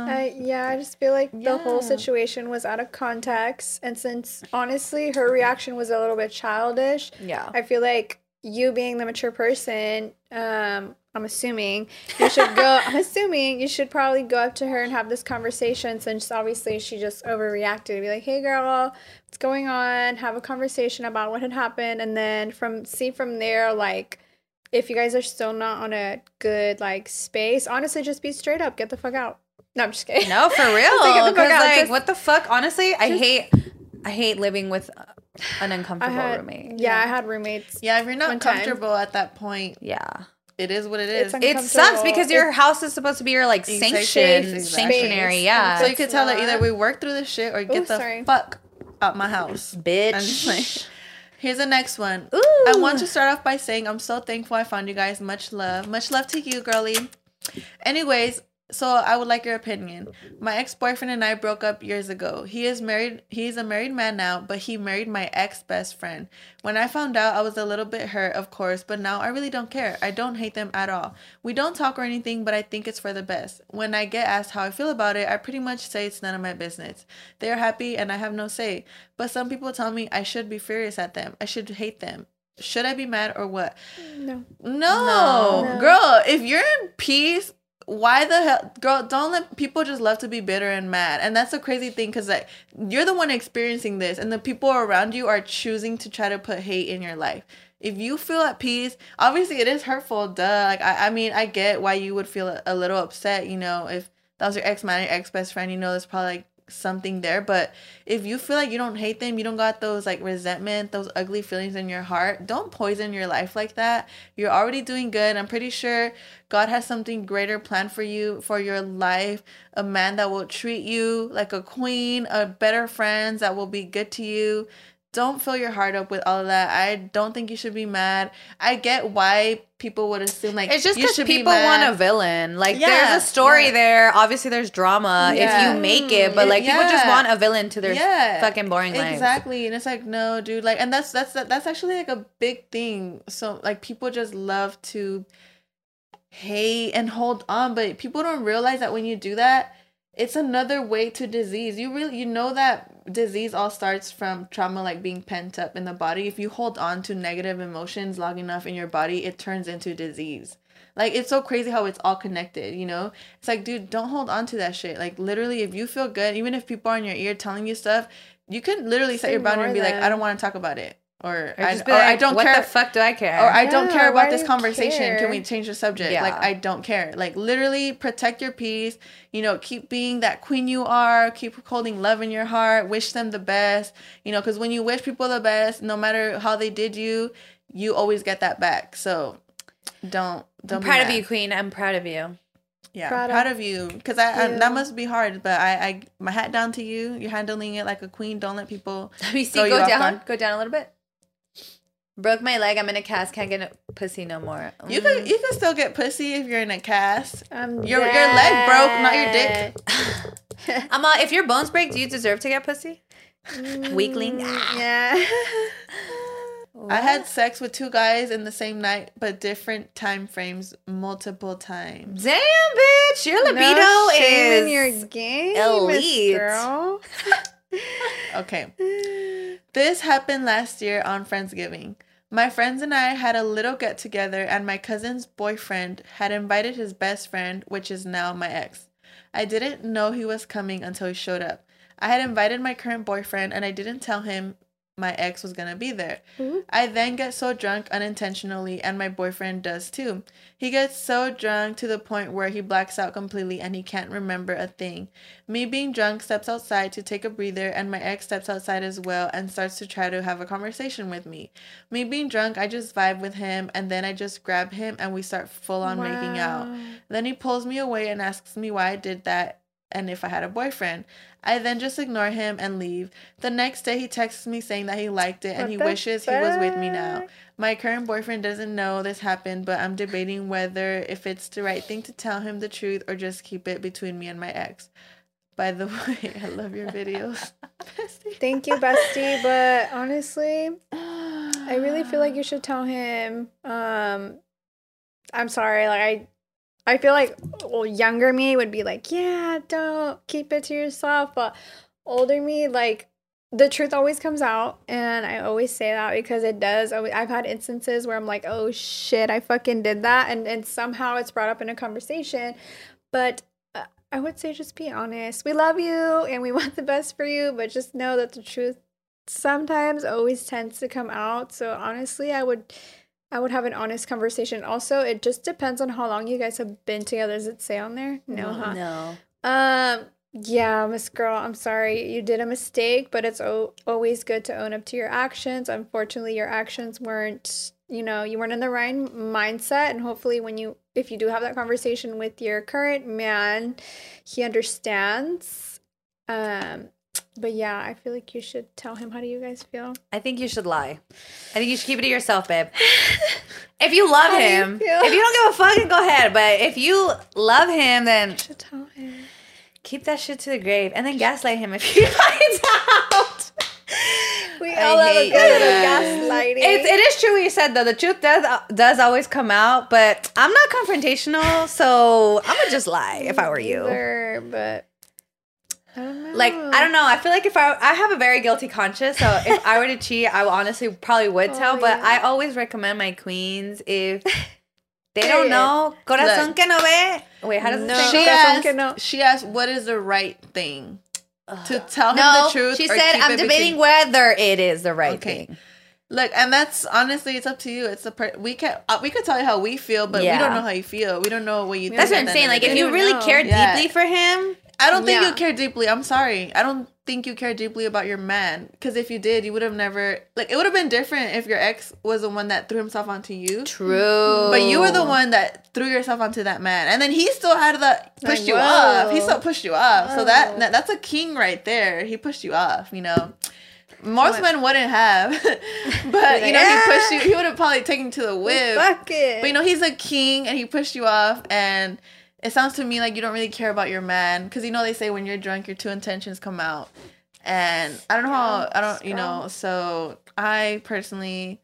I, yeah, I just feel like the whole Yeah. situation was out of context. And since honestly her reaction was a little bit childish, Yeah. I feel like you being the mature person, um, I'm assuming you should go. I'm assuming you should probably go up to her and have this conversation. Since obviously she just overreacted, be like, "Hey, girl, what's going on?" Have a conversation about what had happened, and then from see from there, like, if you guys are still not on a good like space, honestly, just be straight up. Get the fuck out. No, I'm just kidding. No, for real. Just get the fuck 'Cause, out. like, Just- what the fuck? Honestly, I hate, I hate living with an uncomfortable had, roommate. yeah, I had roommates. yeah, if you're not One time. comfortable at that point, Yeah. it is what It's It sucks because your house is supposed to be your like Safe sanction, space, exactly. sanctuary. Yeah. so you could tell her not. either we work through this shit or get the sorry. fuck out my house. I'm just like, Bitch. here's the next one. Ooh. I want to start off by saying I'm so thankful I found you guys. Much love. Much love to you, girlie. Anyways, so I would like your opinion. My ex-boyfriend and I broke up years ago. He is married. He's a married man now, but he married my ex-best friend. When I found out, I was a little bit hurt, of course, but now I really don't care. I don't hate them at all. We don't talk or anything, but I think it's for the best. When I get asked how I feel about it, I pretty much say it's none of my business. They are happy and I have no say. But some people tell me I should be furious at them. I should hate them. Should I be mad or what? No. No, No. girl. If you're in peace, why the hell, girl? Don't let people just love to be bitter and mad. And that's the crazy thing, because like you're the one experiencing this, and the people around you are choosing to try to put hate in your life. If you feel at peace, obviously it is hurtful. Duh. Like I, I mean, I get why you would feel a, a little upset. You know, if that was your ex man, your ex best friend, you know, there's probably like something there. But if you feel like you don't hate them, you don't got those like resentment, those ugly feelings in your heart, don't poison your life like that. You're already doing good. I'm pretty sure God has something greater planned for you, for your life. A man that will treat you like a queen, a better friends that will be good to you. Don't fill your heart up with all of that. I don't think you should be mad. I get why people would assume like It's just because should be people want a villain. Like Yeah, there's a story yeah. there. Obviously, there's drama Yeah. if you make it, but mm, like people just want a villain to their Yeah, fucking boring lives. Exactly, and it's like no, dude. Like, and that's that's that's actually like a big thing. So like people just love to hate and hold on, but people don't realize that when you do that, it's another way to disease. You really you know that disease all starts from trauma like being pent up in the body. If you hold on to negative emotions long enough in your body, it turns into disease. Like it's so crazy how it's all connected, you know? It's like, dude, don't hold on to that shit. Like literally if you feel good, even if people are in your ear telling you stuff, you can literally set your boundary and be ignore like, I don't want to talk about it. Or, Or I, just be or like, I don't what care What the fuck do I care? or I don't care about this conversation. care? Can we change the subject? Yeah. Like I don't care. Like literally protect your peace. You know, keep being that queen you are. Keep holding love in your heart. Wish them the best. You know, because when you wish people the best, no matter how they did you, you always get that back. So don't don't. I'm be proud of you, Queen. I'm proud of you. Yeah, Proud proud, of of you. Because I, I that must be hard. But I, I my hat down to you. You're handling it like a queen. Don't let people. Let me see. Throw you Go down. Go down a little bit. Broke my leg. I'm in a cast. Can't get a pussy no more. You Mm. can you can still get pussy if you're in a cast. I'm Your- your leg broke, not your dick. dead. I'm all, if your bones break, do you deserve to get pussy? Weakling. Mm, Yeah. I had sex with two guys in the same night, but different time frames, multiple times. Damn, bitch. Your libido no is in your game, elite. Girl. Okay. This happened last year on Friendsgiving. My friends and I had a little get together, and my cousin's boyfriend had invited his best friend, which is now my ex. I didn't know he was coming until he showed up. I had invited my current boyfriend, and I didn't tell him my ex was gonna be there. I then get so drunk unintentionally, and my boyfriend does too. He gets so drunk to the point where he blacks out completely and he can't remember a thing. Me being drunk steps outside to take a breather, and my ex steps outside as well and starts to try to have a conversation with me. Me being drunk, I just vibe with him, and then I just grab him and we start full on making out. Then he pulls me away and asks me why I did that and if I had a boyfriend. I then just ignore him and leave. The next day, he texts me saying that he liked it and What he wishes he was with me now. My current boyfriend doesn't know this happened, but I'm debating whether if it's the right thing to tell him the truth or just keep it between me and my ex. By the way, I love your videos. Thank you, bestie. But honestly, I really feel like you should tell him. Um, I'm sorry. Like I, I feel like well, younger me would be like, yeah, don't keep it to yourself. But older me, like the truth always comes out, and I always say that because it does. I've had instances where I'm like, oh shit, I fucking did that, and and somehow it's brought up in a conversation, but. uh, I would say just be honest. We love you and we want the best for you, but just know that the truth sometimes always tends to come out. So honestly, I would I would have an honest conversation. Also, it just depends on how long you guys have been together. Does it say on there? No, huh? No. Um yeah, Miss Girl, I'm sorry. You did a mistake, but it's o- always good to own up to your actions. Unfortunately, your actions weren't, you know, you weren't in the right mindset and hopefully when you if you do have that conversation with your current man, he understands. Um but yeah, I feel like you should tell him how do you guys feel? I think you should lie. I think you should keep it to yourself, babe. if you love How do you him, if you don't give a fuck, then go ahead. But if you love him, then You should tell him. keep that shit to the grave and then gaslight him if he finds out. We I all have a good little gaslighting. It's, it is true what you said though. The truth does uh, does always come out, but I'm not confrontational, so I'm gonna just lie if I were you. Either, but I. Like I don't know. I feel like if I I have a very guilty conscience, so if I were to cheat, I honestly probably would tell. Oh, but yeah. I always recommend my queens if they don't know. Corazón Look. que no ve. Wait, how does No. it She? Corazón que asked, no. she asked, what is the right thing? To tell him the truth. she said I'm debating between-" whether it is the right Okay. thing. Look, and that's honestly, it's up to you. It's the per- we can uh, we could tell you how we feel, but we don't know how you feel. We don't know what you. think That's what I'm saying. Like if you really know. care Yeah. deeply for him, I don't think Yeah. you care deeply. I'm sorry. I don't think you care deeply about your man. Because if you did, you would have never like it would have been different if your ex was the one that threw himself onto you. true. But you were the one that threw yourself onto that man, and then he still had the pushed Like, you off. He still pushed you off. So that, that that's a king right there. He pushed you off. You know, most men wouldn't have, but you know "Ah." he pushed you. He would have probably taken to the whip. Fuck it. But you know, he's a king and he pushed you off. And it sounds to me like you don't really care about your man. Because you know, they say when you're drunk, your true intentions come out. And I don't know how, I don't, you know, so I personally.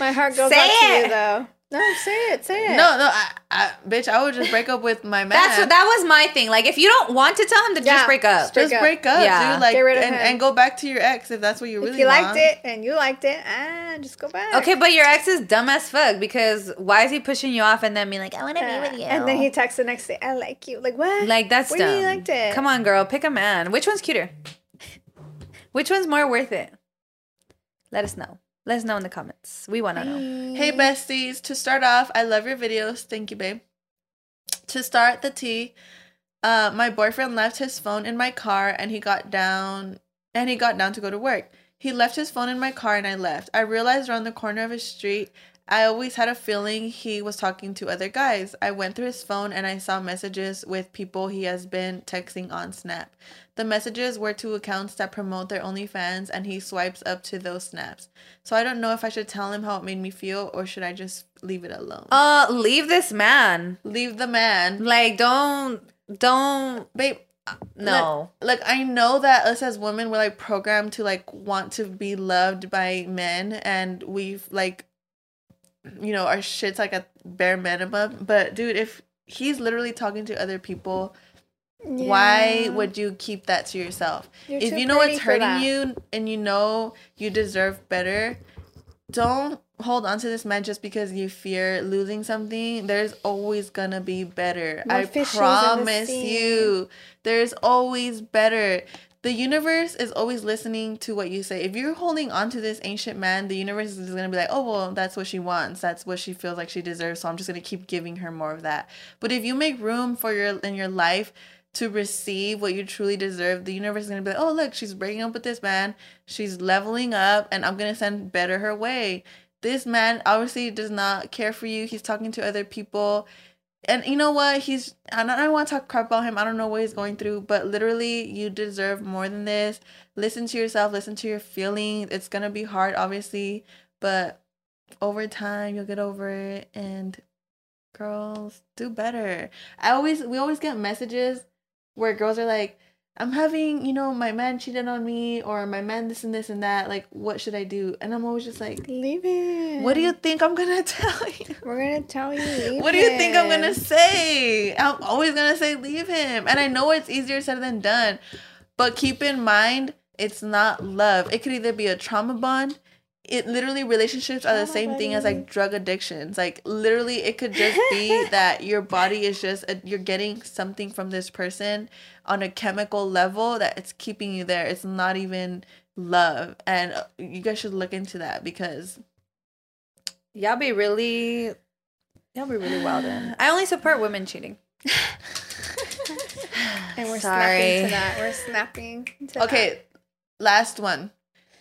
My heart goes Say out to you though. No, say it, say it. No, no, I, I, bitch, I would just break up with my man. That's what that was my thing. Like if you don't want to tell him, then Yeah. just break up. Break Just up. break up, Yeah. dude. Like, Get rid of and, him. and go back to your ex if that's what you really if you want. liked it and you liked it, ah, just go back. Okay, but your ex is dumb as fuck because why is he pushing you off and then being like, I want to Uh, be with you? And then he texts the next day, I like you. Like what? like that's do dumb. you liked it? Come on, girl, pick a man. Which one's cuter? Which one's more worth it? Let us know. Let us know in the comments. We want to know. Hey besties, to start off, I love your videos. Thank you, babe. To start the tea, uh, my boyfriend left his phone in my car and he got down and he got down to go to work. He left his phone in my car and I left. I realized around the corner of his street, I always had a feeling he was talking to other guys. I went through his phone and I saw messages with people he has been texting on Snap. The messages were to accounts that promote their OnlyFans and he swipes up to those snaps. So I don't know if I should tell him how it made me feel or should I just leave it alone? Uh, leave this man. leave the man. Like, don't, don't. Babe, No. like I know that us as women we're like programmed to like want to be loved by men and we've like you know our shit's like a bare minimum but dude if he's literally talking to other people Why would you keep that to yourself? You're if you know it's hurting you and you know you deserve better, don't hold on to this man just because you fear losing something. There's always gonna be better. More I the promise you. There's always better. The universe is always listening to what you say. If you're holding on to this ancient man, the universe is gonna be like, oh well, that's what she wants. That's what she feels like she deserves. So I'm just gonna keep giving her more of that. But if you make room for your in your life to receive what you truly deserve, the universe is gonna be like, oh look, she's breaking up with this man, she's leveling up, and I'm gonna send better her way. This man obviously does not care for you. He's talking to other people. And you know what? He's I don't, want to talk crap about him. I don't know what he's going through, but literally you deserve more than this. Listen to yourself, listen to your feelings. It's gonna be hard, obviously, but over time you'll get over it and girls do better. I always we always get messages where girls are like, I'm having, you know, my man cheated on me or my man this and this and that. Like, what should I do? And I'm always just like, Leave it. what do you think I'm gonna tell you? We're gonna tell you. Leave What do you think I'm gonna say? I'm always gonna say leave him. And I know it's easier said than done. But keep in mind, it's not love. It could either be a trauma bond. It literally relationships are the Trauma same thing as like drug addictions. Like literally it could just be that your body is just a, you're getting something from this person on a chemical level that it's keeping you there. It's not even love. And uh, you guys should look into that because Y'all be really, y'all be really wild. In. I only support women cheating. And we're Sorry. snapping to that. We're snapping. To Okay, last one.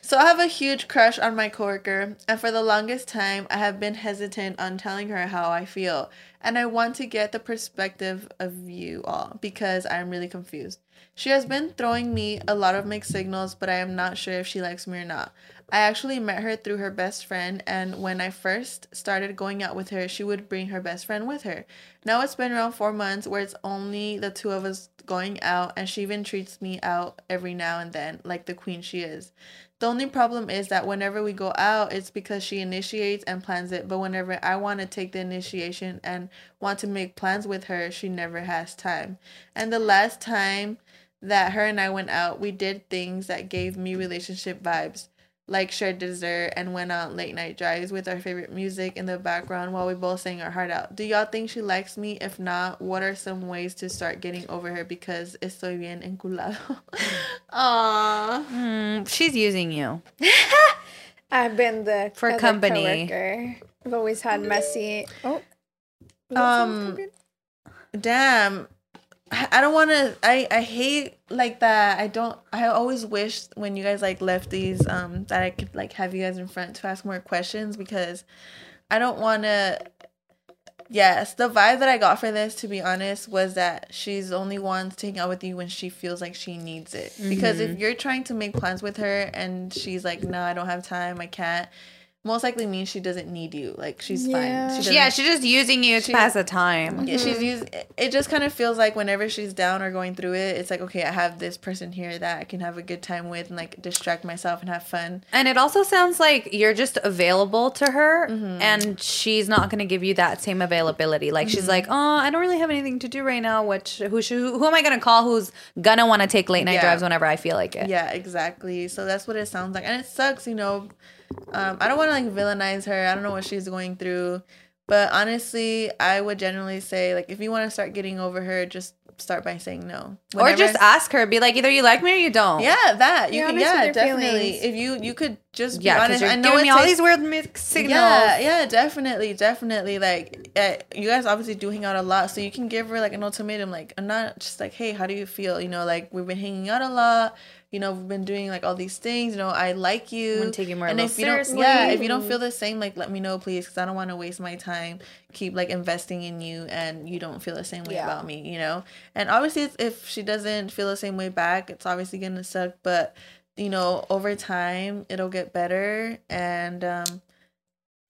So I have a huge crush on my coworker, and for the longest time, I have been hesitant on telling her how I feel. And I want to get the perspective of you all because I'm really confused. She has been throwing me a lot of mixed signals, but I am not sure if she likes me or not. I actually met her through her best friend, and when I first started going out with her, she would bring her best friend with her. Now it's been around four months where it's only the two of us going out, and she even treats me out every now and then, like the queen she is. The only problem is that whenever we go out, it's because she initiates and plans it, but whenever I want to take the initiation and want to make plans with her, she never has time. And the last time that her and I went out, we did things that gave me relationship vibes, like shared dessert and went on late night drives with our favorite music in the background while we both sang our heart out. Do y'all think she likes me? If not, what are some ways to start getting over her because estoy bien enculado? Aww. Mm, she's using you. I've been the For other company. coworker. I've always had messy. Oh. Um, damn I don't want to I I hate like that I don't I always wish when you guys like left these um that I could like have you guys in front to ask more questions because I don't want to Yes, the vibe that I got for this to be honest was that she's only wants to hang out with you when she feels like she needs it. Because if you're trying to make plans with her and she's like, "No, I don't have time. I can't." Most likely means she doesn't need you. Like she's Yeah. fine. She Yeah, doesn't- she's just using you to pass the time. yeah, she's used. It just kind of feels like whenever she's down or going through it, it's like okay, I have this person here that I can have a good time with and like distract myself and have fun. And it also sounds like you're just available to her Mm-hmm. and she's not going to give you that same availability. Like Mm-hmm. she's like, "Oh, I don't really have anything to do right now. What who should, who, who am I going to call who's going to want to take late night Yeah. drives whenever I feel like it?" Yeah, exactly. So that's what it sounds like, and it sucks, you know. Um, I don't want to like villainize her. I don't know what she's going through, but honestly, I would generally say like if you want to start getting over her, just start by saying no. Or just it's- ask her, be like, either you like me or you don't. Yeah, that you can. Yeah, definitely. feelings. If you you could just Yeah, because honest. you're I know giving it me all takes- these weird mixed signals. Yeah, yeah, definitely, definitely. Like, uh, you guys obviously do hang out a lot, so you can give her like an ultimatum, like, I'm not just like, hey, how do you feel? You know, like we've been hanging out a lot. You know, we've been doing like all these things. You know, I like you. I'm gonna take you more and if you don't, seriously. yeah, if you don't feel the same, like, let me know, please, because I don't want to waste my time. Keep like investing in you, and you don't feel the same way Yeah. about me. You know, and obviously, it's, if she doesn't feel the same way back, it's obviously gonna suck. But you know, over time, it'll get better, and um.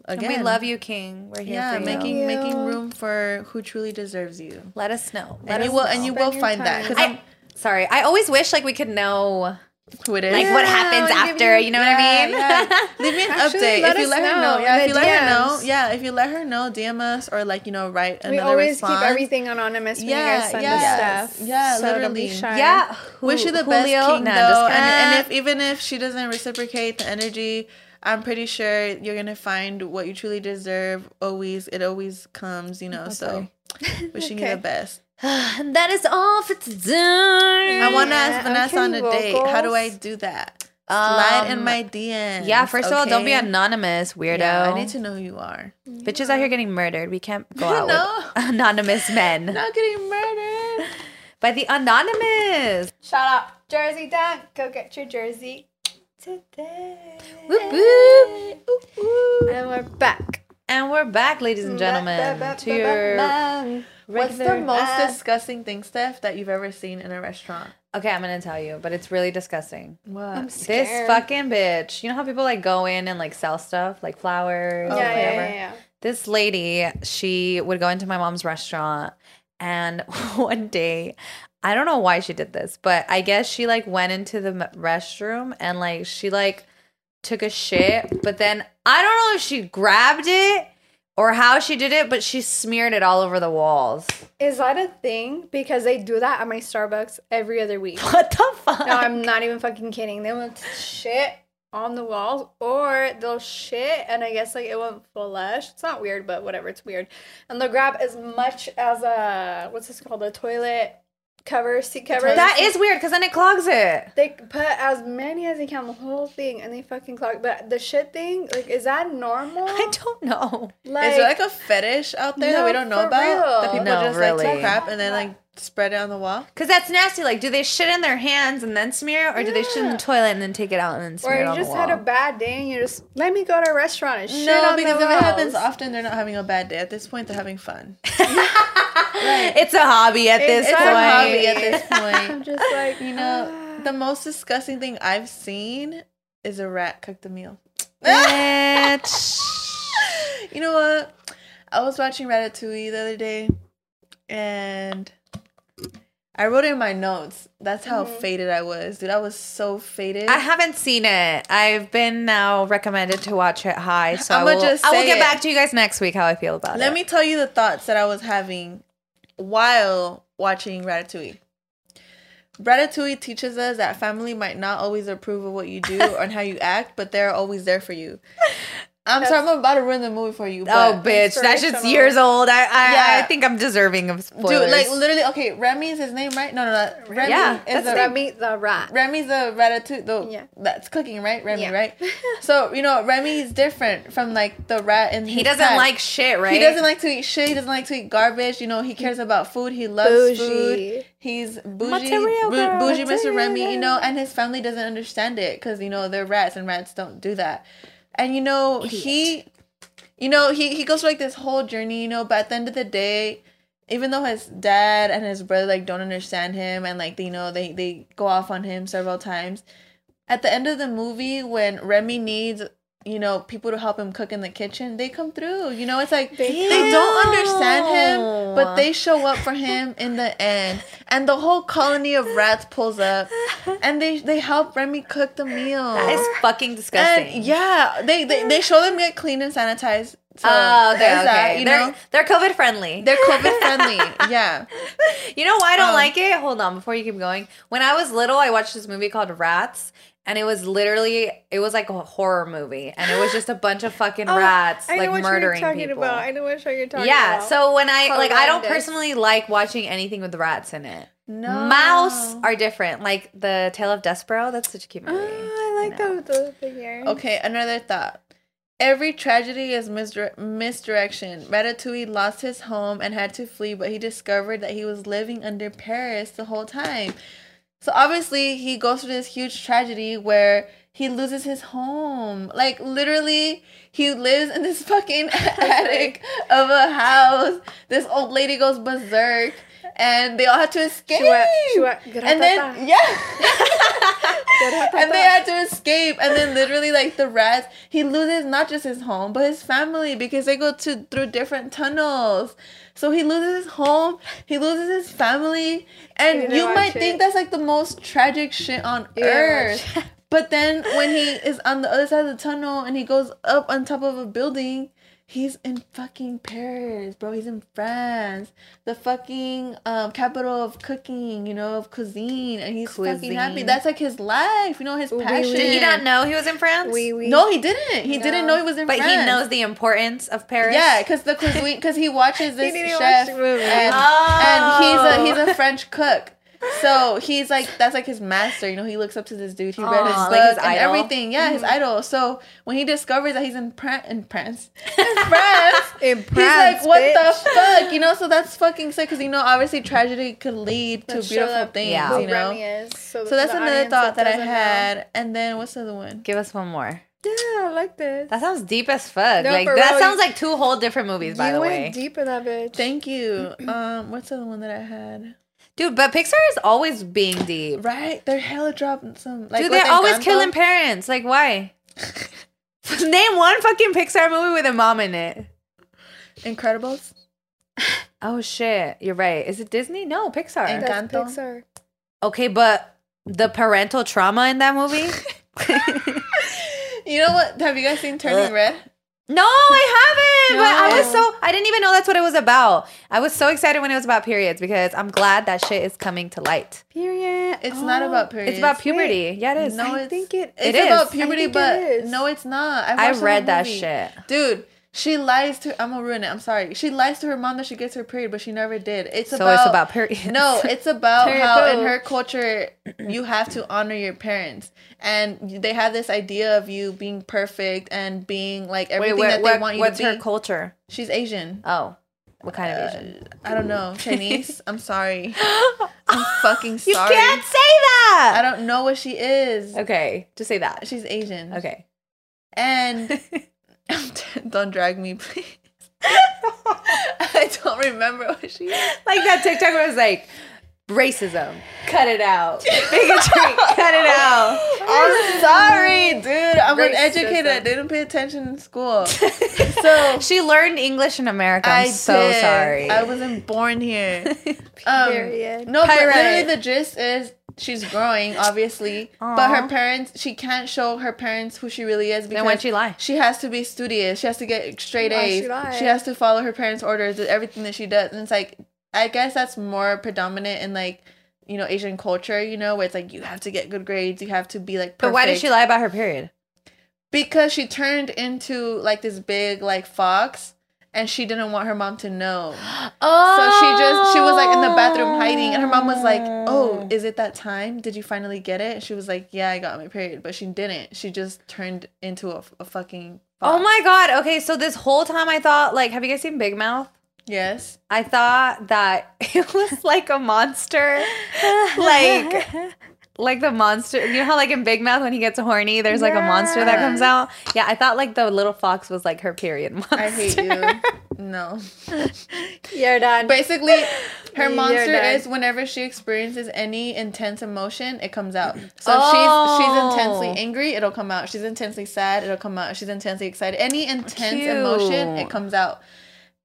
And Again, we love you, King. We're here yeah, for you. making you. making room for who truly deserves you. Let us know. Let And you will know. and you Spend will your find that time. because I, sorry, I always wish like we could know who it is. Like what happens Yeah, after, you- you know what I mean? yeah. Leave me an Actually, update let if you us let her know know. Yeah, if you let her know. Yeah, if you let her know, DM us or like you know write another response. We another always response. keep everything anonymous when you Yeah, guys send yes. us stuff. Yeah, so literally. shy. yeah. Wish you the Ju- best, King, Nah, though. And, and if even if she doesn't reciprocate the energy, I'm pretty sure you're gonna find what you truly deserve. Always, it always comes, you know. So, wishing you the best. that is all for today. I want to ask Vanessa okay, on a date. How do I do that? Slide in Um, my DMs. Yeah, first of all, don't be anonymous, weirdo. Yeah, I need to know who you are. Bitches out here getting murdered. We can't go out No. with anonymous men. Not getting murdered. By the anonymous. Shout out Jersey Dunk. Go get your jersey today. Whoop, whoop. And we're back. And we're back, ladies and gentlemen, to your What's the most Ah. disgusting thing, Steph, that you've ever seen in a restaurant? Okay, I'm gonna tell you, but it's really disgusting. What? This Scared. fucking bitch. You know how people like go in and like sell stuff, like flowers, Oh, or yeah, yeah, whatever. yeah, yeah. This lady, she would go into my mom's restaurant, and one day, I don't know why she did this, but I guess she like went into the restroom and like she like took a shit, but then I don't know if she grabbed it or how she did it, but she smeared it all over the walls. Is that a thing? Because they do that at my Starbucks every other week. What the fuck? No, I'm not even fucking kidding. They will shit on the walls or they'll shit and I guess like it won't flush. It's not weird, but whatever, it's weird. And they'll grab as much as a what's this called? A toilet cover, seat cover. that is weird because then it clogs it. they put as many as they can, the whole thing, and they fucking clog. But the shit thing, like, is that normal? I don't know. Like, Is there like a fetish out there that we don't know about? real. That people No, just like really. take crap and then like spread it on the wall? Because that's nasty. Like, do they shit in their hands and then smear, it? or do they shit in the toilet and then take it out and then or smear it Or you on just the had a bad day and you just let me go to a restaurant and shit no, on because the if it happens often, they're not having a bad day. At this point, they're having fun. right. It's a hobby at this it's point. It's a hobby at this point. I'm just like, You know, the most disgusting thing I've seen is a rat cook the meal. You know what? I was watching Ratatouille the other day, and I wrote in my notes. That's how mm-hmm. faded I was, dude. I was so faded. I haven't seen it. I've been now recommended to watch it high, so I'ma I will, just I will get it. back to you guys next week how I feel about Let it. Let me tell you the thoughts that I was having while watching Ratatouille. Ratatouille teaches us that family might not always approve of what you do or how you act, but they're always there for you. I'm sorry, I'm about to ruin the movie for you. Oh, bitch, that shit's years old. I I, Yeah. I think I'm deserving of spoilers. Dude, like literally, okay, Remy is his name, right? No, no, no. Remy Yeah, is that's the Remy the rat. Remy's the ratatouille, the Yeah. that's cooking, right? Remy, Yeah. right? So you know, Remy's different from like the rat in he doesn't pack. like shit, right? He doesn't like to eat shit. He doesn't like to eat garbage. You know, he cares about food. He loves food. Bougie. He's bougie, Material bou- girl, bougie, Mr. Remy. You know, and his family doesn't understand it because you know they're rats and rats don't do that. And you know he, you know he he goes through like this whole journey. You know, but at the end of the day, even though his dad and his brother like don't understand him and like you know they they go off on him several times. At the end of the movie, when Remy needs you know people to help him cook in the kitchen, they come through. You know, it's like They they don't understand him, but they show up for him in the end. And the whole colony of rats pulls up and they they help Remy cook the meal. That is fucking disgusting. and yeah, they, they they show them get clean and sanitized. So oh, okay, there's okay. that, you they're know. they're COVID friendly. They're COVID friendly. Yeah. You know why I don't Um, like it? Hold on, before you keep going. When I was little, I watched this movie called Rats, and it was literally it was like a horror movie, and it was just a bunch of fucking Oh, rats I know like what murdering you're talking people. about. I know what show you're talking yeah, about. Yeah so when I like, I don't personally like watching anything with rats in it. No. Mouse are different, like the Tale of Despereaux. That's such a cute movie Oh, movie. I like know. the the figure. Okay, another thought. Every tragedy is misdir- misdirection. Ratatouille lost his home and had to flee, but he discovered that he was living under Paris the whole time. So obviously, he goes through this huge tragedy where he loses his home. Like literally, he lives in this fucking attic of a house. This old lady goes berserk, and they all had to escape. She went, and then yeah, and they had to escape. And then literally, like the rats, he loses not just his home but his family because they go to through different tunnels. So he loses his home, he loses his family, and you watch might think that's like the most tragic shit on You earth. But then when he is on the other side of the tunnel and he goes up on top of a building, he's in fucking Paris, bro. He's in France, the fucking um, capital of cooking, you know, of cuisine, and he's fucking happy. That's like his life, you know, his passion. oui. Did he not know he was in France? We we No, he didn't. He didn't know he was in but France. But he knows the importance of Paris. Yeah, because the cuisine, because he watches this didn't watch chef, the movie. and, Oh. and he's a he's a French cook. So he's like that's like his master, you know. He looks up to this dude. He read his Aw, book like his and idol? everything. Yeah, his Mm-hmm. idol. So when he discovers that he's in Pran- in France, in France, in he's like, "What bitch. the fuck?" You know. So that's fucking sick because you know, obviously, tragedy could lead to Let's beautiful them things. Yeah. You know. Is, so, So that's another thought that I doesn't know. had. And then what's the other one? Give us one more. Yeah, I like this. That sounds deep as fuck. No, like for that real, sounds like two whole different movies, by you the went way. deep in that bitch. Thank you. Um, what's the other one that I had? Dude, but Pixar is always being deep. Right, they're hella dropping some. Like Dude, they're always Encanto. killing parents. Like, why? Name one fucking Pixar movie with a mom in it. Incredibles. Oh shit, you're right. Is it Disney? No, Pixar. Encanto. That's Pixar. okay, but the parental trauma in that movie. You know what? Have you guys seen Turning uh, Red? No, I haven't. But I was so I didn't even know that's what it was about. I was so excited when it was about periods because I'm glad that shit is coming to light. Period. It's not Oh. about periods. It's about puberty. Yeah, it is. No, I think it. It's It about puberty, but it is. no, it's not. I read that shit. dude. She lies to. I'm gonna ruin it. I'm sorry. She lies to her mom that she gets her period, but she never did. It's So about. it's about periods. No, it's about Period how in her culture you have to honor your parents, and they have this idea of you being perfect and being like Wait, everything that they what- want you to be. What's her culture? She's Asian. Oh, what kind of uh, Asian? I don't know Chinese. I'm sorry. I'm fucking sorry. You can't say that. I don't know what she is. Okay, just say that. She's Asian. Okay. And don't drag me, please. I don't remember what she like that TikTok was like racism. Cut it out. Bigotry. cut it out. I'm sorry, dude. I'm Racism. educator. I didn't pay attention in school. So She learned English in America. I'm I so did. sorry. I wasn't born here. Um, Period. No, but literally the gist is she's growing, obviously, but her parents she can't show her parents who she really is because why'd she lie? she has to be studious. She has to get straight Why A's. she? She has to follow her parents' orders. Everything that she does, and it's like I guess that's more predominant in like you know Asian culture. You know, where it's like you have to get good grades. You have to be like. Perfect. But why did she lie about her period? Because she turned into like this big like fox. And she didn't want her mom to know. Oh. So she just she was like in the bathroom hiding and her mom was like, oh, "Oh, is it that time? Did you finally get it?" And she was like, "Yeah, I got my period." But she didn't. She just turned into a, a fucking Oh my god. Okay, so this whole time I thought like have you guys seen Big Mouth? Yes. I thought that it was like a monster. like like the monster. You know how like in Big Mouth when he gets horny, there's like a monster that comes out? Yeah, I thought like the little fox was like her period monster. I hate you. No. You're done. Basically, her monster is whenever she experiences any intense emotion, it comes out. So Oh. if she's she's intensely oh. angry, it'll come out. She's intensely sad, it'll come out. She's intensely excited. Any intense emotion, it comes out.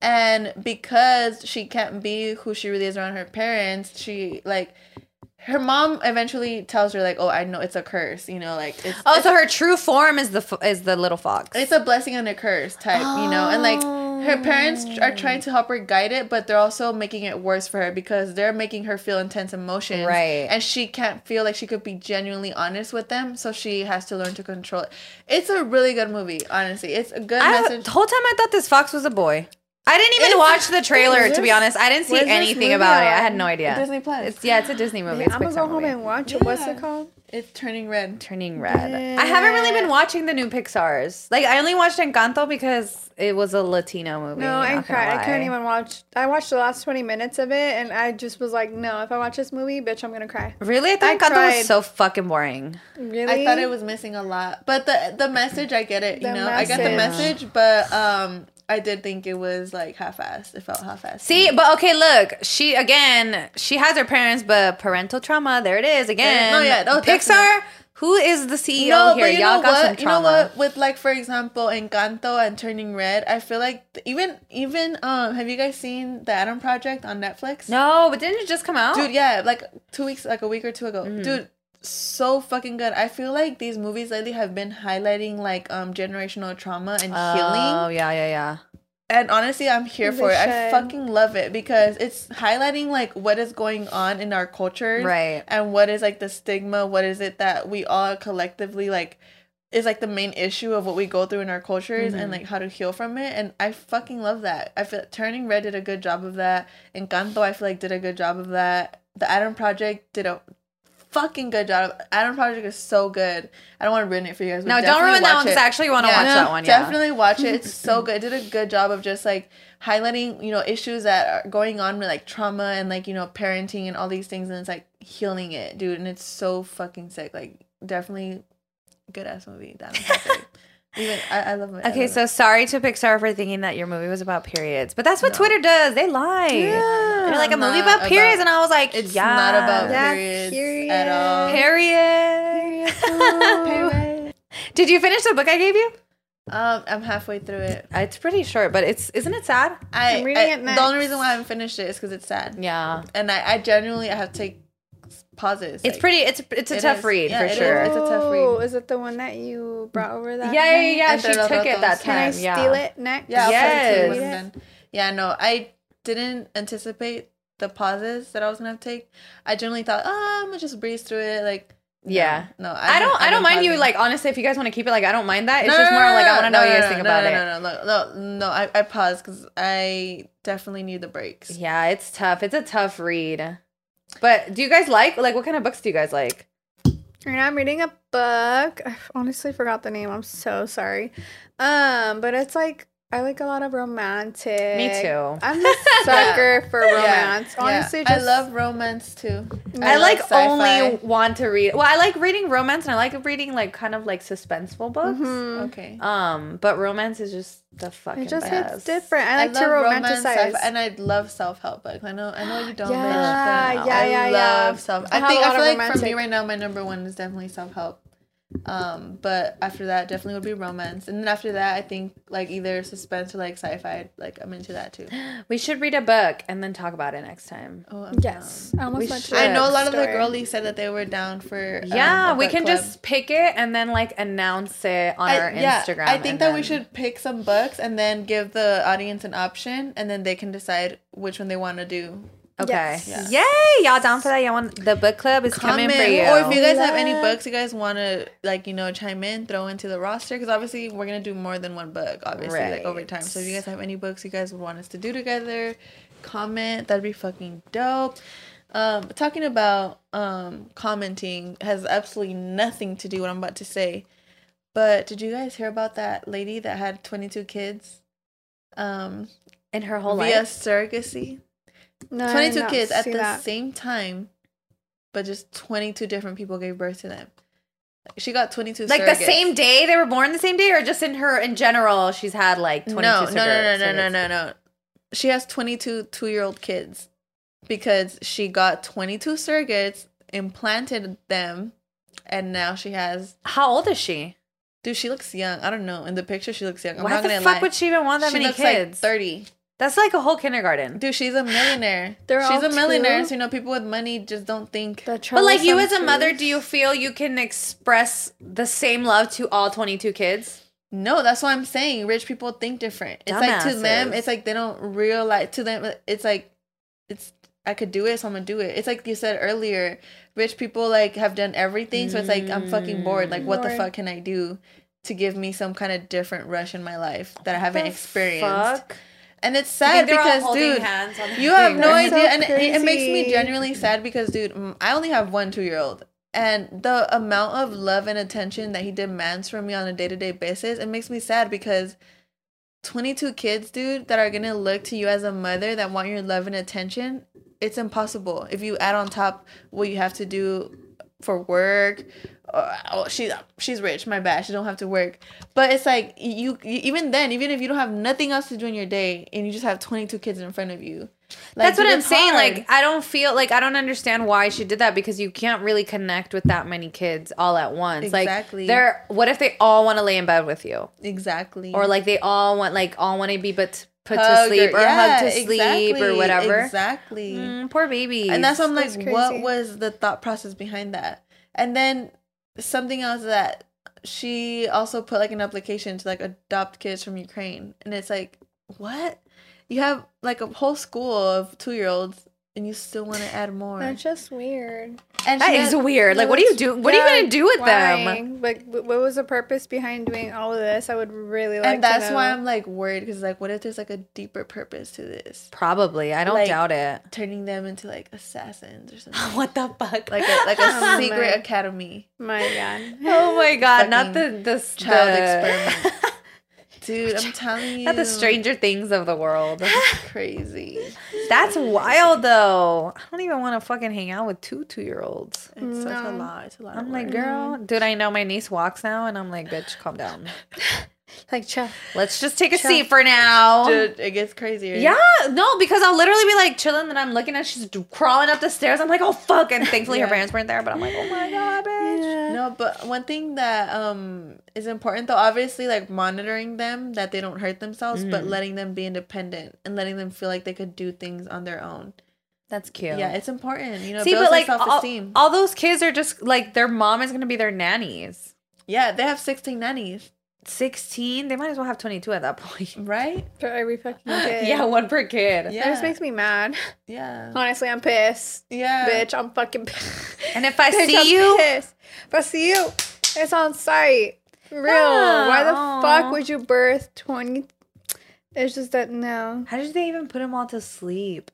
And because she can't be who she really is around her parents, she like her mom eventually tells her like, "Oh, I know it's a curse," you know, like it's Oh, it's so her true form is the is the little fox. it's a blessing and a curse type, you know, and like her parents are trying to help her guide it, but they're also making it worse for her because they're making her feel intense emotions, Right. And she can't feel like she could be genuinely honest with them, so she has to learn to control it. It's a really good movie, honestly. It's a good I, message. the whole time I thought this fox was a boy. I didn't even It's- watch the trailer to be honest. I didn't see where's this anything movie about it. I had no idea. Disney Plus. It's yeah, it's a Disney movie. Yeah, It's I'm gonna Pixar go home movie. and watch it. What's Yeah. it called? It's turning red. Turning red. I haven't really been watching the new Pixar's. Like I only watched Encanto because it was a Latino movie. No, I not gonna cried. I couldn't lie. even watch. I watched the last 20 minutes of it, and I just was like, no, if I watch this movie, bitch, I'm gonna cry. Really, I thought I Encanto cried. was so fucking boring. Really? I thought it was missing a lot, but the the message I get it. You The know, I get the message. message, but um, I did think it was like half-assed. It felt half-assed. See, but okay, look, she again, she has her parents, but parental trauma. There it is again. no, yeah, no, Pixar. definitely. Who is the CEO no, here? Y'all got some what? You know what? With like, for example, Encanto and Turning Red, I feel like even even um, have you guys seen the Adam Project on Netflix? No, but didn't it just come out? dude. Yeah, like two weeks, like a week or two ago, Mm-hmm. dude. So fucking good. I feel like these movies lately have been highlighting like um generational trauma and Oh healing. Oh yeah, yeah, yeah. And honestly, I'm here They for it. I fucking love it because it's highlighting like what is going on in our culture, Right. And what is like the stigma? What is it that we all collectively like is like the main issue of what we go through in our cultures Mm-hmm. and like how to heal from it. And I fucking love that. I feel Turning Red did a good job of that. Encanto, I feel like did a good job of that. The Adam Project did a fucking good job. Adam Project is so good. I don't want to ruin it for you guys. No, don't ruin that one because. I actually want to Yeah. watch that one. Yeah. Definitely watch it. It's so good. It did a good job of just like highlighting, you know, issues that are going on with like trauma and like, you know, parenting and all these things and it's like healing it, dude. And it's so fucking sick. Like definitely good ass movie. That I'm I, I love it. Okay, love so sorry to Pixar for thinking that your movie was about periods, but that's what Twitter does. They lie. They're like a movie Not about periods, about- and I was like, it's yeah, not about Yeah, periods at all. period. Period. Did you finish the book I gave you? Um, I'm halfway through it. It's pretty short, but it's isn't it sad? I, I'm reading I- it The only reason why I haven't finished it is because it's sad, Yeah, and I, I genuinely I have to take pauses. it's like- pretty. It's it's a It tough is. read Yeah, for it is. sure. It's a tough read. Oh, Is it the one that you brought over that? Yeah, yeah, night? yeah. Entre She los took it that rotos. Can I time. Yeah. steal it next? Yeah, I'll Yes. put it to you when I'm. Yeah, no, I didn't anticipate the pauses that I was gonna take. I generally thought, oh, I'm gonna just breeze through it. Like, Yeah. no, I don't. I've I don't been mind you. Like honestly, if you guys want to keep it, like I don't mind that. It's No, just no, more no, like I no, want to know no, what you no, guys think no, about no, it. No, no, no, no, no. I, I paused because I definitely need the breaks. Yeah, it's tough. It's a tough read. But do you guys like like what kind of books do you guys like? Right now I'm reading a book. I honestly forgot the name. I'm so sorry. Um, but it's like I like a lot of romantic. Me too. I'm a sucker for romance. Yeah, Honestly, yeah. just I love romance too. I, love like sci-fi. only want to read. Well, I like reading romance and I like reading like kind of like suspenseful books. Mhm. Okay. Um, but romance is just the fucking It just best. hits different. I like to romanticize. sci-fi, and I love self-help books. I know, I know you don't. Yeah, bitch, but yeah, I yeah, love yeah. self. I I, think I lot feel of like for me right now, my number one is definitely self-help. Um, but after that, definitely would be romance, and then after that, I think like either suspense or like sci-fi. Like I'm into that too. We should read a book and then talk about it next time. Oh, I'm yes, I almost We went should. I know a lot of the girlies said that they were down for. um, Yeah, a we can club. just pick it and then like announce it on I- our yeah, Instagram. I think and that we should pick some books and then give the audience an option, and then they can decide which one they want to do. Okay. Yes. Yay! Y'all down for that? Y'all want the book club is coming for you. Or if you guys have any books you guys want to like, you know, chime in, throw into the roster because obviously we're gonna do more than one book, obviously, like over time. So if you guys have any books you guys would want us to do together, comment. That'd be fucking dope. Um, talking about um commenting has absolutely nothing to do what I'm about to say. But did you guys hear about that lady that had 22 kids? Um, in her whole via life. surrogacy. No, 22 kids at the that. same time, but just 22 different people gave birth to them. She got 22 Like the same day they were born the same day, or just in her in general, she's had like No, twenty no, no, no, no, no, no, no. She has 22 two year old kids because she got 22 surrogates, implanted them, and now she has. How old is she? Dude, she looks young. I don't know. In the picture, she looks young. I'm Why not the gonna fuck lie. would she even want that she many looks kids? like 30. That's like a whole kindergarten. Dude, she's a millionaire. They're she's all a millionaire. So, you know, people with money just don't think. But like you as a mother, do you feel you can express the same love to all twenty two kids? No, that's what I'm saying. Rich people think different. It's like to them, it's like they don't realize. To them, it's like, it's I could do it, so I'm gonna do it. It's like you said earlier. Rich people like have done everything, so it's like I'm fucking bored. Like, what the mm, fuck can I do to give me some kind of different rush in my life that I haven't experienced? fuck? And it's sad because, dude, you have no That's so idea, and it, it makes me genuinely sad because, dude, I only have one two year old, and the amount of love and attention that he demands from me on a day to day basis, it makes me sad because twenty two kids, dude, that are gonna look to you as a mother that want your love and attention, it's impossible if you add on top what you have to do for work. Uh, oh, she she's rich. My bad. She don't have to work. But it's like you, you even then, even if you don't have nothing else to do in your day, and you just have twenty two kids in front of you, That's what I'm saying. hard. Like, I don't feel like I don't understand why she did that because you can't really connect with that many kids all at once. Exactly. Like, they're what if they all want to lay in bed with you, exactly. or like they all want like all want to be but put to sleep or yeah, hug to sleep or whatever. Exactly. Mm, poor baby. and that's why I'm like, what was the thought process behind that? And then something else that she also put like an application to like adopt kids from Ukraine, and it's like, what? You have like a whole school of two year olds, and you still want to add more. That's just weird. And that she is had- weird. Like, what do you do? What are you gonna do with them? why? Like, what was the purpose behind doing all of this? I would really like and that's to know. why I'm like worried because like, what if there's like a deeper purpose to this? Probably. I don't Like- doubt it. Turning them into like assassins or something. What the fuck? like a like a Oh, secret man. academy. My God. oh my god! Not Fucking the the child the- experiment. Dude, I'm telling you. Not the Stranger Things of the world. That's crazy. That's wild though. I don't even want to fucking hang out with two two year olds. It's such a No. lot. It's a lot. I'm like, work. girl, dude, I know my niece walks now, and I'm like, bitch, calm down. Like, chill. Let's just take a seat for now. Dude, it gets crazier. Yeah, no, because I'll literally be like chilling, and I'm looking at she's crawling up the stairs. I'm like, oh fuck, and thankfully her parents weren't there, but I'm like, oh my god, bitch. No, but one thing that um is important though, obviously, like monitoring them that they don't hurt themselves, but Mm. letting them be independent and letting them feel like they could do things on their own. That's cute. Yeah, it's important. You know, See, builds but like their all, self-esteem. all those kids are just like their mom is gonna be their nannies. yeah, they have 16 nannies, 16, they might as well have 22 at that point. right? For every fucking kid. yeah, one per kid. Yeah. That just makes me mad. Yeah. Honestly, I'm pissed. Yeah. Bitch, I'm fucking pissed. And if I Bitch, see I'm you, pissed. If I see you, it's on site. Real. Yeah, Why the aw. fuck would you birth 20? It's just that, no. how did they even put them all to sleep?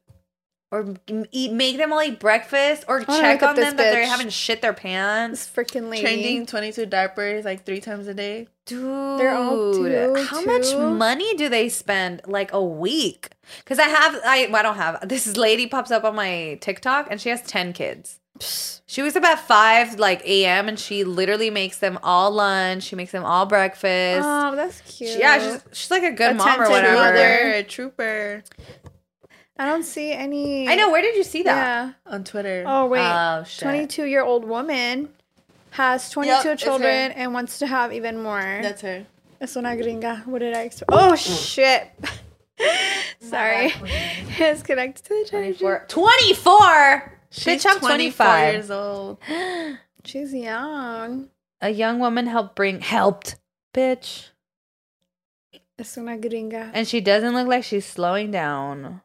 Or eat, make them all eat breakfast, or wanna check on them that they bitch. haven't shit their pants. This freaking lady. Changing 22 diapers like three times a day. Dude, all two, how much money do they spend like a week? Because I have, I, well, I don't have. This lady pops up on my TikTok and she has 10 kids. She was about 5 like a.m. and she literally makes them all lunch. She makes them all breakfast. Oh, that's cute. She- yeah, she's, she's like a good mom or whatever. mother. Trooper, trooper I don't see any. I know. Where did you see that? Yeah. on Twitter. Oh, wait. Oh, shit. 22 year old woman has 22 Yep, children and wants to have even more. That's her. Es una gringa. What did I expect? Oh, shit. Sorry. it's connected to the charger. 24. 24? She's Bitch, I'm 25. years old. She's young. A young woman helped bring, helped, bitch. Es una gringa. And she doesn't look like she's slowing down.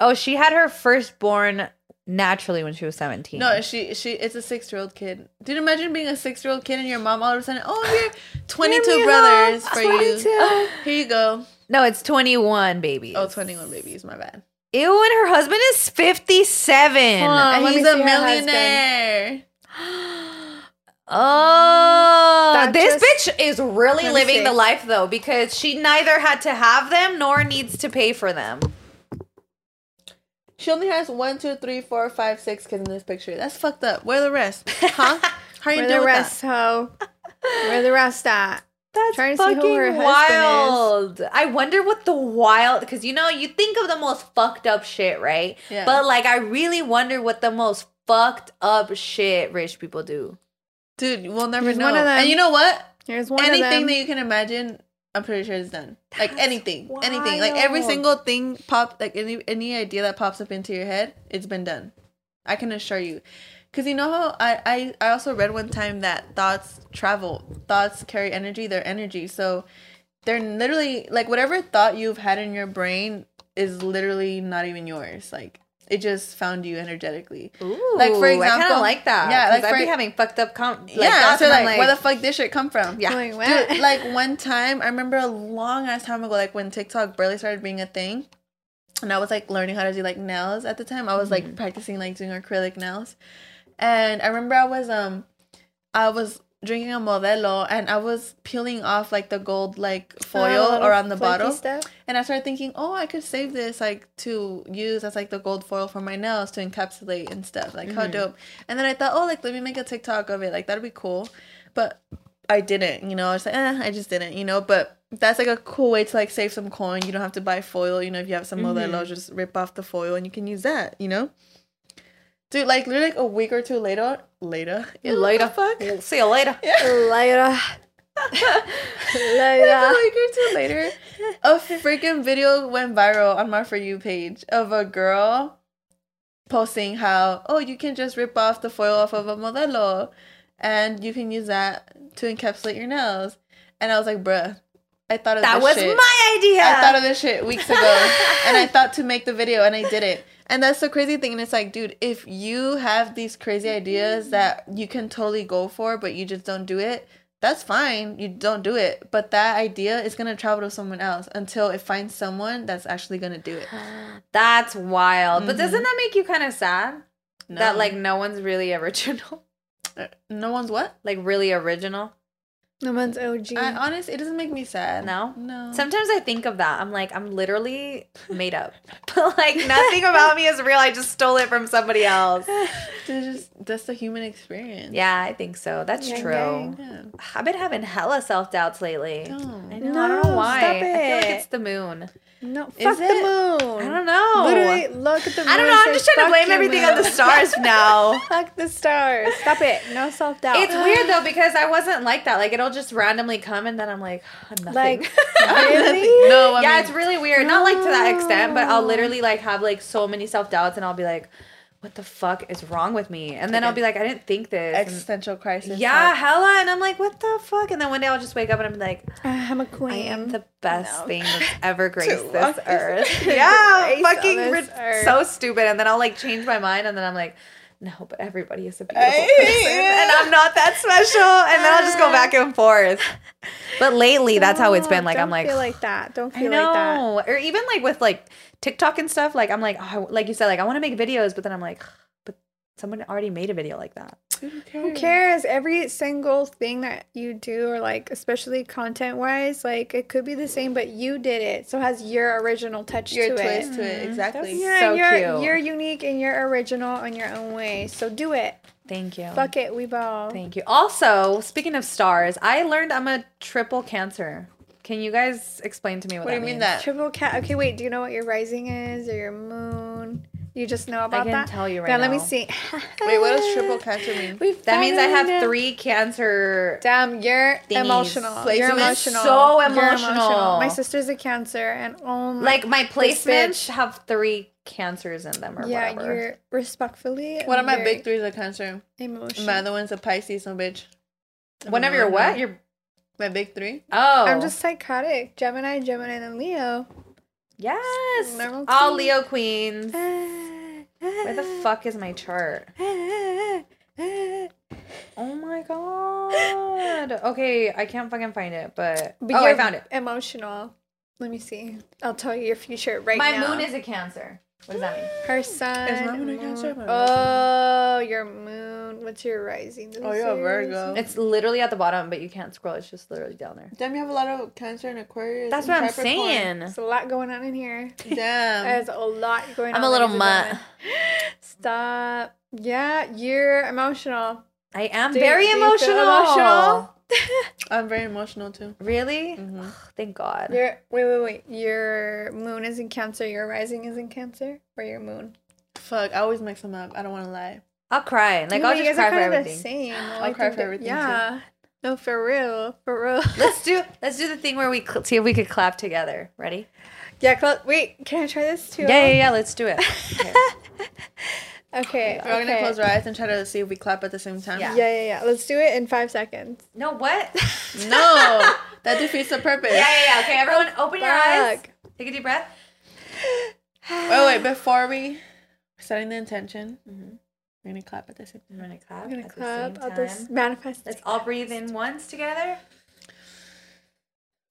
Oh, she had her firstborn naturally when she was 17. No, she she it's a six year old kid. Dude, imagine being a six year old kid and your mom all of a sudden, oh, here, twenty two Here brothers for 22. you. Here you go. No, it's 21 babies. Oh, 21 babies. My bad. Ew, and her husband is 57. Hold on. and let me he's a see her husband. millionaire. Oh, That this just- bitch is really living see. the life though because she neither had to have them nor needs to pay for them. She only has one, two, three, four, five, six kids in this picture. That's fucked up. Where are the rest? Huh? How are you Where the rest, ho? Where the rest at? That's Trying to see fucking who her wild. I wonder what the wild because you know you think of the most fucked up shit, right? Yeah. But like I really wonder what the most fucked up shit rich people do. Dude, we'll never Here's know. one of them. And you know what? Here's one of anything that you can imagine, I'm pretty sure it's done. Like anything, anything, like every single thing pop, like any any idea that pops up into your head, it's been done. I can assure you, because you know how I, I I also read one time that thoughts travel, thoughts carry energy, they're energy. So they're literally like whatever thought you've had in your brain is literally not even yours. Like it just found you energetically. Ooh, Like, for I kind of like that. yeah, like, I'd for- be having fucked up com- like, yeah, so I'm like, where the fuck this shit come from? yeah. Like. Dude, like one time, I remember a long ass time ago, like when TikTok barely started being a thing, and I was like learning how to do like nails at the time. I was like practicing like doing acrylic nails, and I remember I was um, I was drinking a Modelo, and I was peeling off like the gold like foil little around the bottle, stuff. and I started thinking, oh, I could save this like to use as like the gold foil for my nails to encapsulate and stuff. Like how dope. And then I thought, oh, like let me make a TikTok of it. Like that'd be cool. But I didn't, you know. I was like, eh, I just didn't, you know. But that's like a cool way to like save some coin. You don't have to buy foil. You know, if you have some Mm-hmm. modelo, just rip off the foil and you can use that. You know, dude. Like literally, like a week or two later, later, later. fuck. We'll see you later. Later. Like a Later. week or two later, a freaking video went viral on my for you page of a girl posting how oh you can just rip off the foil off of a modelo and you can use that to encapsulate your nails. And I was like, bruh, I thought of That this was shit. my idea. I thought of this shit weeks ago, and I thought to make the video, and I did it. And that's the crazy thing. And it's like, dude, if you have these crazy ideas that you can totally go for, but you just don't do it, that's fine. You don't do it. But that idea is gonna travel to someone else until it finds someone that's actually gonna do it. That's wild. But Mhm. doesn't that make you kind of sad? That like no one's really original. Uh, no one's what? Like really original. No one's OG. I honest, it doesn't make me sad. No? no. Sometimes I think of that. I'm like, I'm literally made up. But like nothing about me is real. I just stole it from somebody else. It's just that's the human experience. Yeah, I think so. That's Yang true. yang. Yeah. I've been having hella self doubts lately. Don't. I know. I don't know why. stop I feel like it's the moon. No, Is fuck the it? moon. I don't know. Literally, look at the moon. I don't know. I'm just trying to blame everything moon." on the stars now. Fuck the stars. Stop it. No self doubt. It's weird though because I wasn't like that. Like it'll just randomly come and then I'm like, I'm nothing. Like, really? No, I yeah, mean, it's really weird. Not like to that extent, but I'll literally like have like so many self doubts and I'll be like, what the fuck is wrong with me? And then I'll be like, I didn't think this. Existential crisis. yeah, type. hella. And I'm like, what the fuck? And then one day I'll just wake up and I'm like, I'm a queen. I am the best No. thing that's ever graced this earth. yeah, fucking rid- earth. so stupid. And then I'll like change my mind and then I'm like, no, but everybody is a beautiful person, and I'm not that special. And then I'll just go back and forth. But lately, that's how it's been. Like Don't I'm like, feel like that. Don't feel like that. know, or even like with like TikTok and stuff. Like I'm like, oh, like you said, like I want to make videos, but then I'm like, but someone already made a video like that. Who cares? Every single thing that you do, or like especially content wise, like it could be the same, but you did it, so it has your original touch Your to twist it. to it, mm-hmm. exactly. Yeah, So you're cute. you're unique and you're original in your own way. So do it. Thank you. Fuck it, we ball. Thank you. Also, speaking of stars, I learned I'm a triple Cancer. Can you guys explain to me what, What do that you mean means? that? Triple cat. Okay, wait. Do you know what your rising is or your moon? You just know about that? I can that. tell you right Now let me now. see. Wait, what does triple cancer mean? We That means I finally have know. three Cancer. Damn, you're thingies. emotional. Placements. You're emotional. So You're emotional. My sister's a cancer, and oh my. Like my This placements bitch. have three cancers in them, or yeah, whatever. you're respectfully. One of my very big threes are cancer. Emotional. My other one's a Pisces, no bitch. Whenever you're what, you're My big three. oh, I'm just psychotic. Gemini, Gemini, and Leo. yes, Normal all queen. Leo queens. Ah, Where the ah. fuck is my chart? Ah, oh my god. Okay, I can't fucking find it, but, But oh, I found it. Emotional. Let me see. I'll tell you your future right My now. My moon is a Cancer. What does that mean? her sun. Is my moon a Cancer? moon- My moon's Oh, your moon. What's your rising? Does Oh, you're say a Virgo. It's literally at the bottom, but you can't scroll. It's just literally down there. Damn, you have a lot of cancer and Aquarius. That's and what I'm saying. There's a lot going on in here. Damn. There's a lot going on. I'm a little ladies mutt. Stop. Yeah, you're emotional. I am Do- very do you feel emotional. emotional? I'm very emotional too. Really? Mhm. Thank God. Your wait, wait, wait. Your moon is in Cancer. Your rising is in Cancer, or your moon. Fuck, I always mix them up. I don't want to lie. I'll cry. Like No, I'll you just guys cry are for of the everything. same. I'll cry for everything, too. Yeah. No, for real, for real. Let's do let's do the thing where we cl- see if we could clap together. Ready? yeah, cl- wait. Can I try this too? Yeah, yeah, yeah. Let's do it. Okay. Okay. We're okay. gonna close our eyes and try to see if we clap at the same time. Yeah. Yeah, yeah, yeah. Let's do it in five seconds. no, what? No, that defeats the purpose. yeah, yeah, yeah. Okay, everyone, open your eyes. Take a deep breath. Oh wait, before we setting the intention, Mhm. we're gonna clap at the same I'm gonna clap. I'm gonna at the clap. same I'll just manifest. Let's all breathe in once together.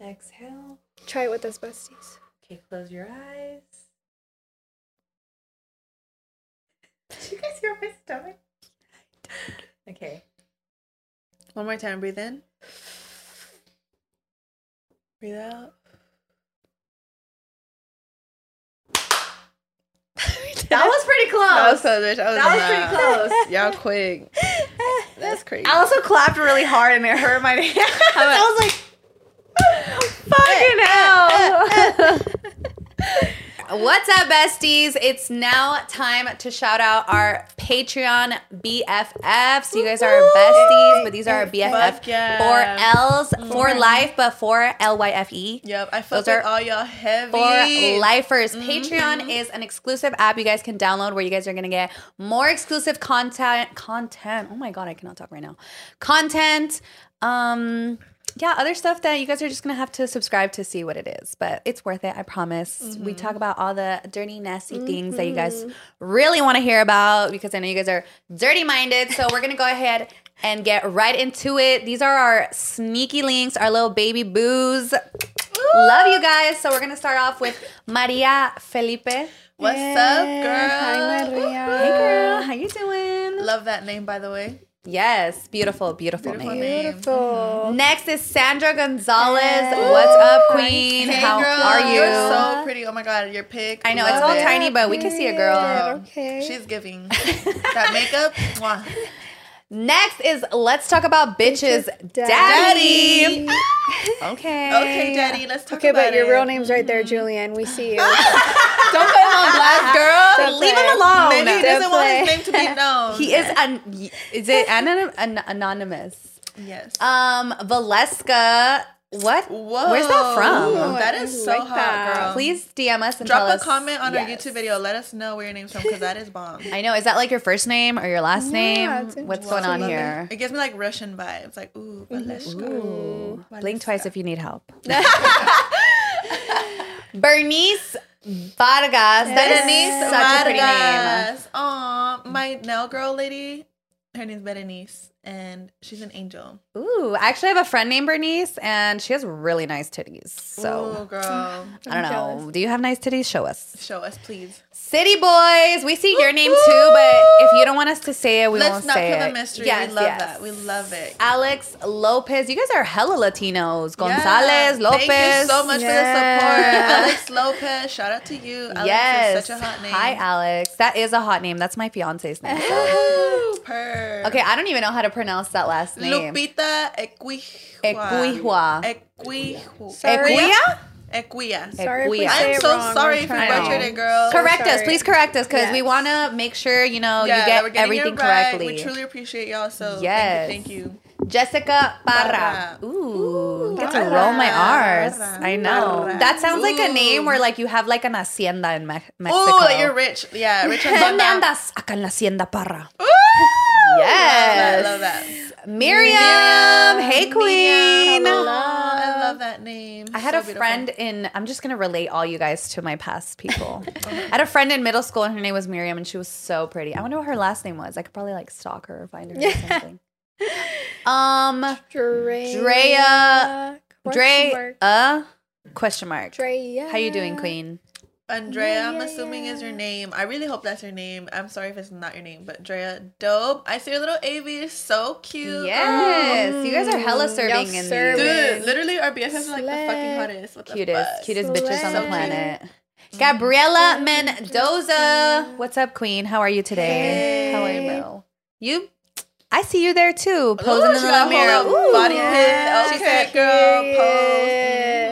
Exhale. try it with us, besties. Okay, close your eyes. Did you guys hear my stomach? Okay. One more time. Breathe in. Breathe out. That was pretty close. That was so bitch. I was, That was pretty close. Y'all quick. That's crazy. I also clapped really hard and it hurt my hand. I was like, Fucking eh, eh, hell. Eh, What's up, besties? It's now time to shout out our Patreon BFFs. You guys are our besties, but these are our BFF. Four L's for life, but for L Y F E. Yep, I fuck Those are all y'all heavy. For lifers. Patreon is an exclusive app you guys can download where you guys are gonna get more exclusive content. Content. Oh my god, I cannot talk right now. Content. Um yeah, other stuff that you guys are just gonna have to subscribe to see what it is, but it's worth it. I promise. We mm-hmm. talk about all the dirty, nasty things that you guys mm-hmm. really want to hear about because I know you guys are dirty minded. So we're gonna go ahead and get right into it. These are our sneaky links, our little baby boos. Love you guys. So we're gonna start off with Maria Felipe. What's up, girl? Hi, Maria. Hey, girl, how you doing? Love that name, by the way. Yes, beautiful, beautiful, Beautiful name. name. Beautiful. Mm-hmm. Next is Sandra Gonzalez. What's up, Queen? Hey, How girl, are you? You're so pretty. Oh my god, your pic. I know love it's all it. tiny, but we can see a girl. Okay. She's giving that makeup. Mwah. Next is let's talk about bitches, Daddy. daddy. Okay. Okay, Daddy, let's talk about bitch. Okay, about but your it. real name's right there, Julian. We see you. Don't put him on blast, girl. Don't Leave play. him alone. Maybe he doesn't want his name to be known. He is an. Is it anon- an- anonymous? Yes. Um, Valeska. What? Whoa. Where's that from? Ooh, that I is so like hot, that. girl. Please DM us and drop tell a us- comment on our YouTube video. Let us know where your name's from because that is bomb. I know. Is that like your first name or your last Yeah, name? What's going on Love it. here? It gives me like Russian vibes. Like ooh, mm-hmm. Valeshka. Ooh. Valeska. Blink twice if you need help. Bernice Vargas. That Berenice is such a pretty name. Vargas. Aw, my nail girl lady. Her name's Berenice, and she's an angel. Ooh, I actually have a friend named Bernice, and she has really nice titties. So Ooh, girl, I don't know. Do you have nice titties? Show us. show us, please. City Boys. We see your name too, but if you don't want us to say it, we won't say it. Let's won't not say kill it. the mystery. Yes, we love yes. that. We love it. Alex Lopez. You guys are hella Latinos. Yeah. Gonzalez Lopez. Thank you so much Yeah. for the support, Alex Lopez. Shout out to you. Alex yes. is such a hot name. Hi, Alex. That is a hot name. That's my fiance's name. so. Okay, I don't even know how to pronounce that last name. Lupita Equihua. Equihua. Sorry. Equia? Equia. Sorry Equia. I'm so wrong. sorry if we butchered it, girl. Correct us, please correct us, because we want to make sure you know Yeah, you get everything right. correctly. We truly appreciate y'all. So Yes. thank you. Thank you. Jessica Parra. Parra. Ooh, get to roll my R's. Parra. I know. Parra. That sounds like a name where like you have like an hacienda in Me- Mexico. Oh, you're rich. Yeah, rich and ¿Dónde andas? Acá en la hacienda Parra. Ooh! Yes. Love that. Love that. Miriam. Hey, queen. Miriam. Aw, I love that name. I had So a beautiful. friend in. I'm just gonna relate all you guys to my past people. I had a friend in middle school, and her name was Miriam, and she was so pretty. I wonder what her last name was. I could probably like stalk her or find her or something. Um, Drea. Drea. Question mark. uh, question mark. Drea. How you doing, Queen? Andrea, I'm Yeah, assuming is your name. I really hope that's your name. I'm sorry if it's not your name, but Drea, dope. I see your little AV is so cute. Yes, you guys are hella serving y'all in serving. these Dude, literally our BFFs are like the fucking hottest. What the cutest, fuck? cutest bitches on the Slay. planet. Mm-hmm. Gabriela Mendoza, what's up, Queen? How are you today? How are you, Hey. bro? You, I see you there too, posing Ooh, in the got little a mirror. whole Ooh. body yeah. pic. She Okay, said, girl, period. pose.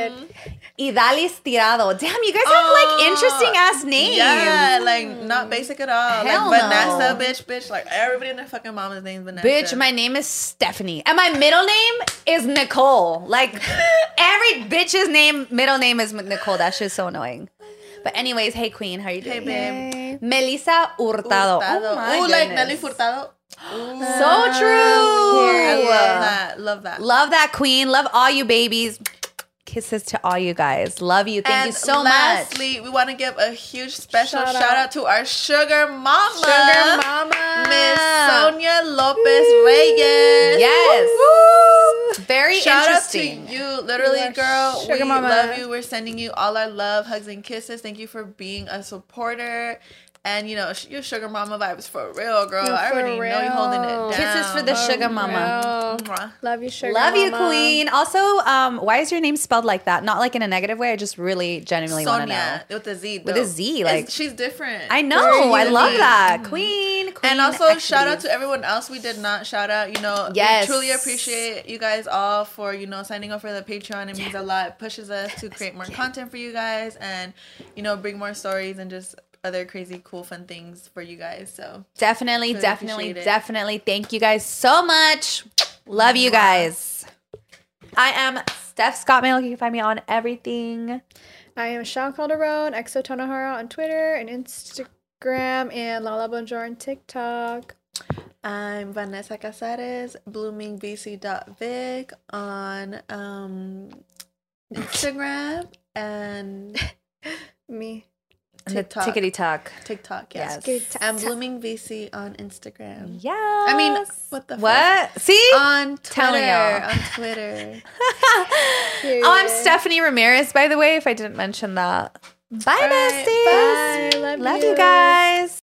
Idalis Tirado. Damn, you guys have like ah, interesting ass names. Yeah, like not basic at all. Hell like no. Vanessa, bitch, bitch. Like everybody in their fucking mama's name is Vanessa. Bitch, my name is Stephanie. And my middle name is Nicole. Like every bitch's name, middle name is Nicole. That shit's so annoying. But anyways, hey queen, how you doing? Hey, babe. Melissa Hurtado. Hurtado. Oh Ooh, like goodness. Nelly Furtado. Ooh. So true. I love that. Love that. Love that queen. Love all you babies. Kisses to all you guys. Love you. Thank you and so lastly, we want to give a huge special Shout shout, out. out. to our sugar mama, Sugar mama. Miss Sonia Lopez Reyes. Yes. Very Shout interesting. out to you, literally, You girl. sugar we mama. love you. We're sending you all our love, hugs, and kisses. Thank you for being a supporter. And you know, your sugar mama vibes for real, girl. No, I for already know you're holding it real. down. Kisses for the sugar mama. Love you, sugar. Love you. Queen. Also, um, why is your name spelled like that? Not like in a negative way. I just really genuinely want to know. Sonia with a Z. With though. a Z, It's- like- she's different. I know. I love unique. that. Queen, queen. And also shout out to everyone else we did not shout out. You know, Yes. we truly appreciate you guys all for you know signing up for the Patreon. It means a lot. It pushes us to create more content for you guys and you know bring more stories and just other crazy cool fun things for you guys. So Definitely, Really definitely, definitely. Thank you guys so much. Love you guys. I am stephsgotmilk. You can find me on everything. I am Sean Calderon, xotanahara on Twitter and Instagram, and Lala Bonjour on TikTok. I'm Vanessa Cazarez, bloomingvc.vic on um, Instagram and Me. And the TikTok. tickety talk. TikTok. Yes. Yes. And blooming VC on Instagram. Yeah. I mean, what the fuck? What? See? On Twitter. On Twitter. oh, I'm Stephanie Ramirez, by the way, if I didn't mention that. Bye, All right, besties. Bye. Love, Love you. you guys.